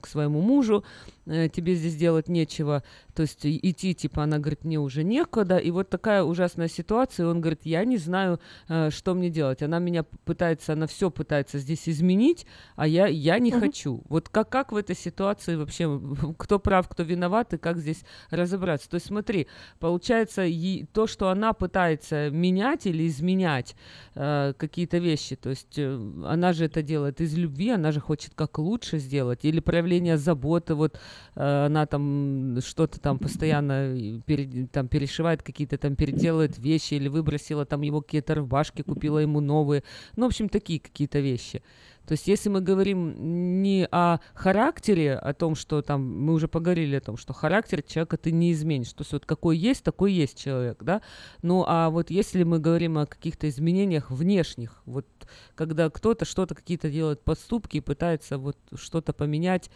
Speaker 3: к своему мужу. Тебе здесь делать нечего. То есть и- идти, типа, она говорит, мне уже некуда. И вот такая ужасная ситуация. Он говорит, я не знаю, э, что мне делать. Она меня пытается, она все пытается здесь изменить, а я, я не
Speaker 26: Мгм.
Speaker 3: хочу. Вот как, как в этой ситуации вообще, кто прав, кто виноват, и как здесь разобраться? То есть смотри, получается, ей- то, что она пытается менять или изменять э, какие-то вещи, то есть э, она же это делает из любви, она же хочет как лучше сделать, или проявление заботы, вот э, она там что-то там постоянно пере- там перешивает какие-то там, переделывает вещи, или выбросила там его какие-то рубашки, купила ему новые, ну, в общем, такие какие-то вещи. То есть, если мы говорим не о характере, о том, что там, мы уже поговорили о том, что характер человека ты не изменишь. То есть, вот какой есть, такой есть человек, да. Ну, а вот если мы говорим о каких-то изменениях внешних, вот когда кто-то что-то, какие-то делает поступки и пытается вот что-то поменять,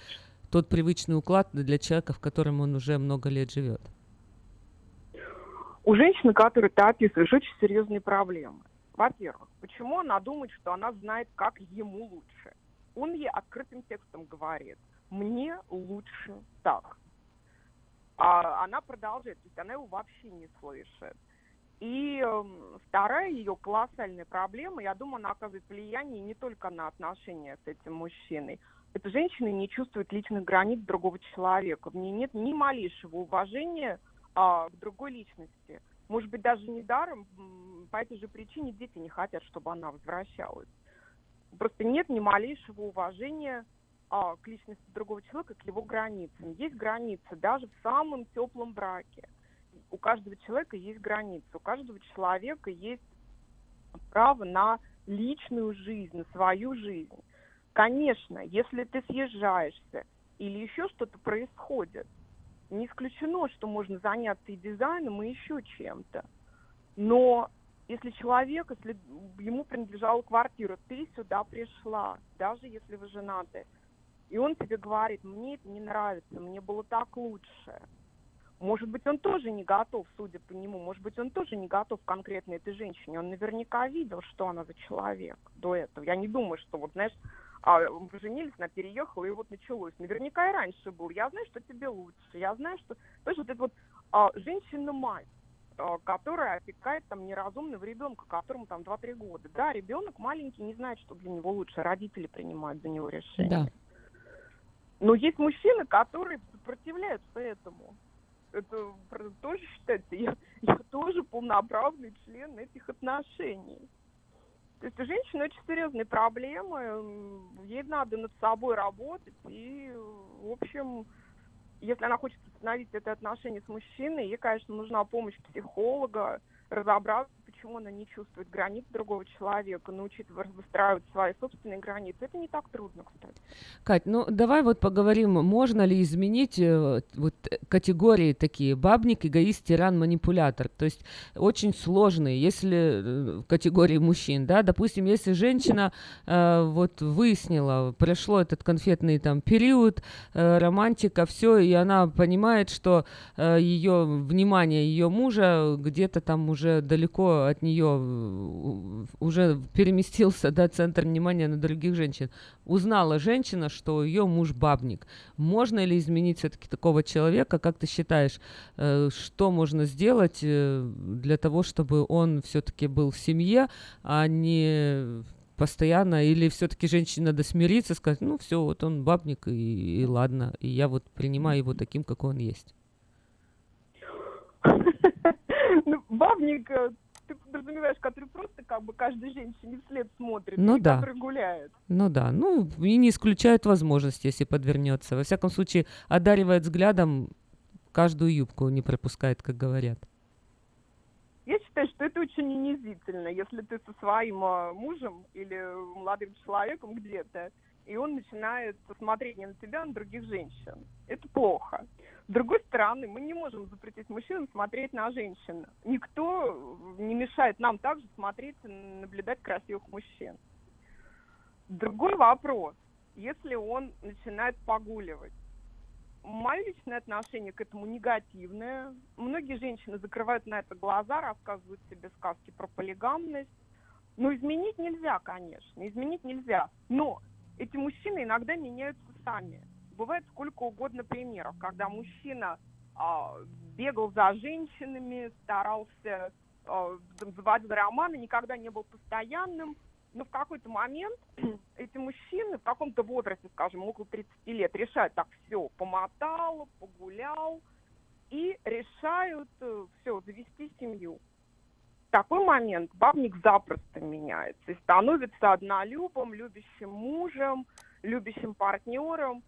Speaker 3: тот привычный уклад для человека, в котором он уже много лет живет.
Speaker 25: У женщины, которую ты описываешь, очень серьезные проблемы. Во-первых, почему она думает, что она знает, как ему лучше? Он ей открытым текстом говорит, мне лучше так. А она продолжает, то есть она его вообще не слышит. И эм, вторая ее колоссальная проблема, я думаю, она оказывает влияние не только на отношения с этим мужчиной. Эта женщина не чувствует личных границ другого человека. В ней нет ни малейшего уважения а, к другой личности. Может быть, даже недаром м, по этой же причине дети не хотят, чтобы она возвращалась. Просто нет ни малейшего уважения а, к личности другого человека, к его границам. Есть границы даже в самом теплом браке. У каждого человека есть границы, у каждого человека есть право на личную жизнь, на свою жизнь. Конечно, если ты съезжаешься или еще что-то происходит, не исключено, что можно заняться и дизайном, и еще чем-то. Но если человек, если ему принадлежала квартира, ты сюда пришла, даже если вы женаты, и он тебе говорит, мне это не нравится, мне было так лучше. Может быть, он тоже не готов, судя по нему, может быть, он тоже не готов конкретно этой женщине. Он наверняка видел, что она за человек до этого. Я не думаю, что вот, знаешь, а, поженились, она переехала, и вот началось. Наверняка и раньше был. Я знаю, что тебе лучше. Я знаю, что... То есть вот эта вот а, женщина-мать, а, которая опекает там неразумного ребенка, которому там 2-3 года. Да, ребенок маленький не знает, что для него лучше. Родители принимают за него решение.
Speaker 3: Да.
Speaker 25: Но есть мужчины, которые сопротивляются этому. Это тоже считается, я, я тоже полноправный член этих отношений. То есть у женщины очень серьезные проблемы, ей надо над собой работать, и, в общем, если она хочет восстановить это отношение с мужчиной, ей, конечно, нужна помощь психолога, разобраться, почему она не чувствует границ другого человека, научиться выстраивать свои собственные границы. Это не так трудно, кстати.
Speaker 3: Кать, ну давай вот поговорим, можно ли изменить э, вот э, категории такие бабник, эгоист, тиран, манипулятор. То есть очень сложные, если э, в категории мужчин, да, допустим, если женщина э, вот выяснила, прошло этот конфетный там период, э, романтика, все, и она понимает, что ее внимание ее мужа где-то там уже далеко от нее уже переместился, да, центр внимания на других женщин. Узнала женщина, что ее муж бабник. Можно ли изменить все-таки такого человека? Как ты считаешь, э, что можно сделать э, для того, чтобы он все-таки был в семье, а не постоянно, или все-таки женщине надо смириться, сказать, ну все, вот он бабник, и, и ладно, и я вот принимаю его таким, какой он есть.
Speaker 25: Ну, бабник, э, ты подразумеваешь, который просто как бы каждой женщине вслед смотрит,
Speaker 3: Ну
Speaker 25: и
Speaker 3: да.
Speaker 25: который гуляет.
Speaker 3: Ну да, ну и не исключает возможность, если подвернется. Во всяком случае, одаривает взглядом каждую юбку, не пропускает, как говорят.
Speaker 25: Я считаю, что это очень унизительно, если ты со своим э, мужем или молодым человеком где-то, и он начинает смотреть не на тебя, а на других женщин. Это плохо. С другой стороны, мы не можем запретить мужчинам смотреть на женщин. Никто не мешает нам также смотреть, наблюдать красивых мужчин. Другой вопрос, если он начинает погуливать. Мое личное отношение к этому негативное. Многие женщины закрывают на это глаза, рассказывают себе сказки про полигамность. Но изменить нельзя, конечно, изменить нельзя. Но эти мужчины иногда меняются сами. Бывает сколько угодно примеров, когда мужчина а, бегал за женщинами, старался, там, заводил романы, никогда не был постоянным. Но в какой-то момент эти мужчины в каком-то возрасте, скажем, около 30 лет, решают, так, все, помотал, погулял, и решают, все, завести семью. Такой момент бабник запросто меняется и становится однолюбом, любящим мужем, любящим партнером.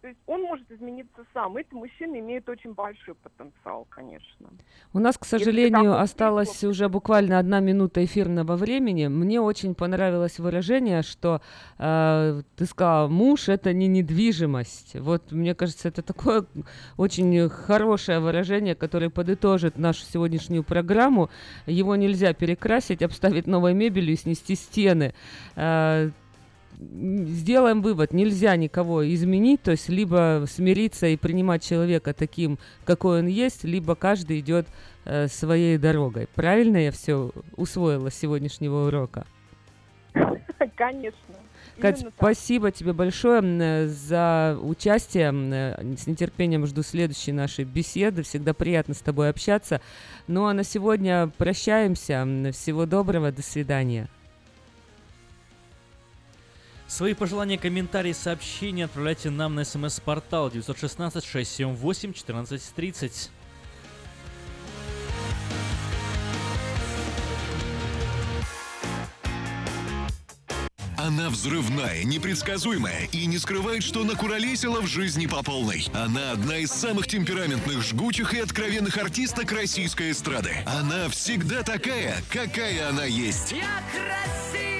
Speaker 25: То есть он может измениться сам. Эти мужчины имеют очень большой потенциал, конечно.
Speaker 3: У нас, к сожалению, осталась уже буквально одна минута эфирного времени. Мне очень понравилось выражение, что э, ты сказал, муж это не недвижимость. Вот мне кажется, это такое очень хорошее выражение, которое подытожит нашу сегодняшнюю программу. Его нельзя перекрасить, обставить новой мебелью и снести стены. Э, сделаем вывод, нельзя никого изменить, то есть либо смириться и принимать человека таким, какой он есть, либо каждый идет э, своей дорогой. Правильно я все усвоила с сегодняшнего урока?
Speaker 25: Конечно.
Speaker 3: Кать, спасибо тебе большое за участие. С нетерпением жду следующей нашей беседы. Всегда приятно с тобой общаться. Ну а на сегодня прощаемся. Всего доброго. До свидания.
Speaker 2: Свои пожелания, комментарии, сообщения отправляйте нам на смс-портал 916 678 1430.
Speaker 5: Она взрывная, непредсказуемая и не скрывает, что накуролесила в жизни по полной. Она одна из самых темпераментных, жгучих и откровенных артисток российской эстрады. Она всегда такая, какая она есть.
Speaker 23: Я красивая.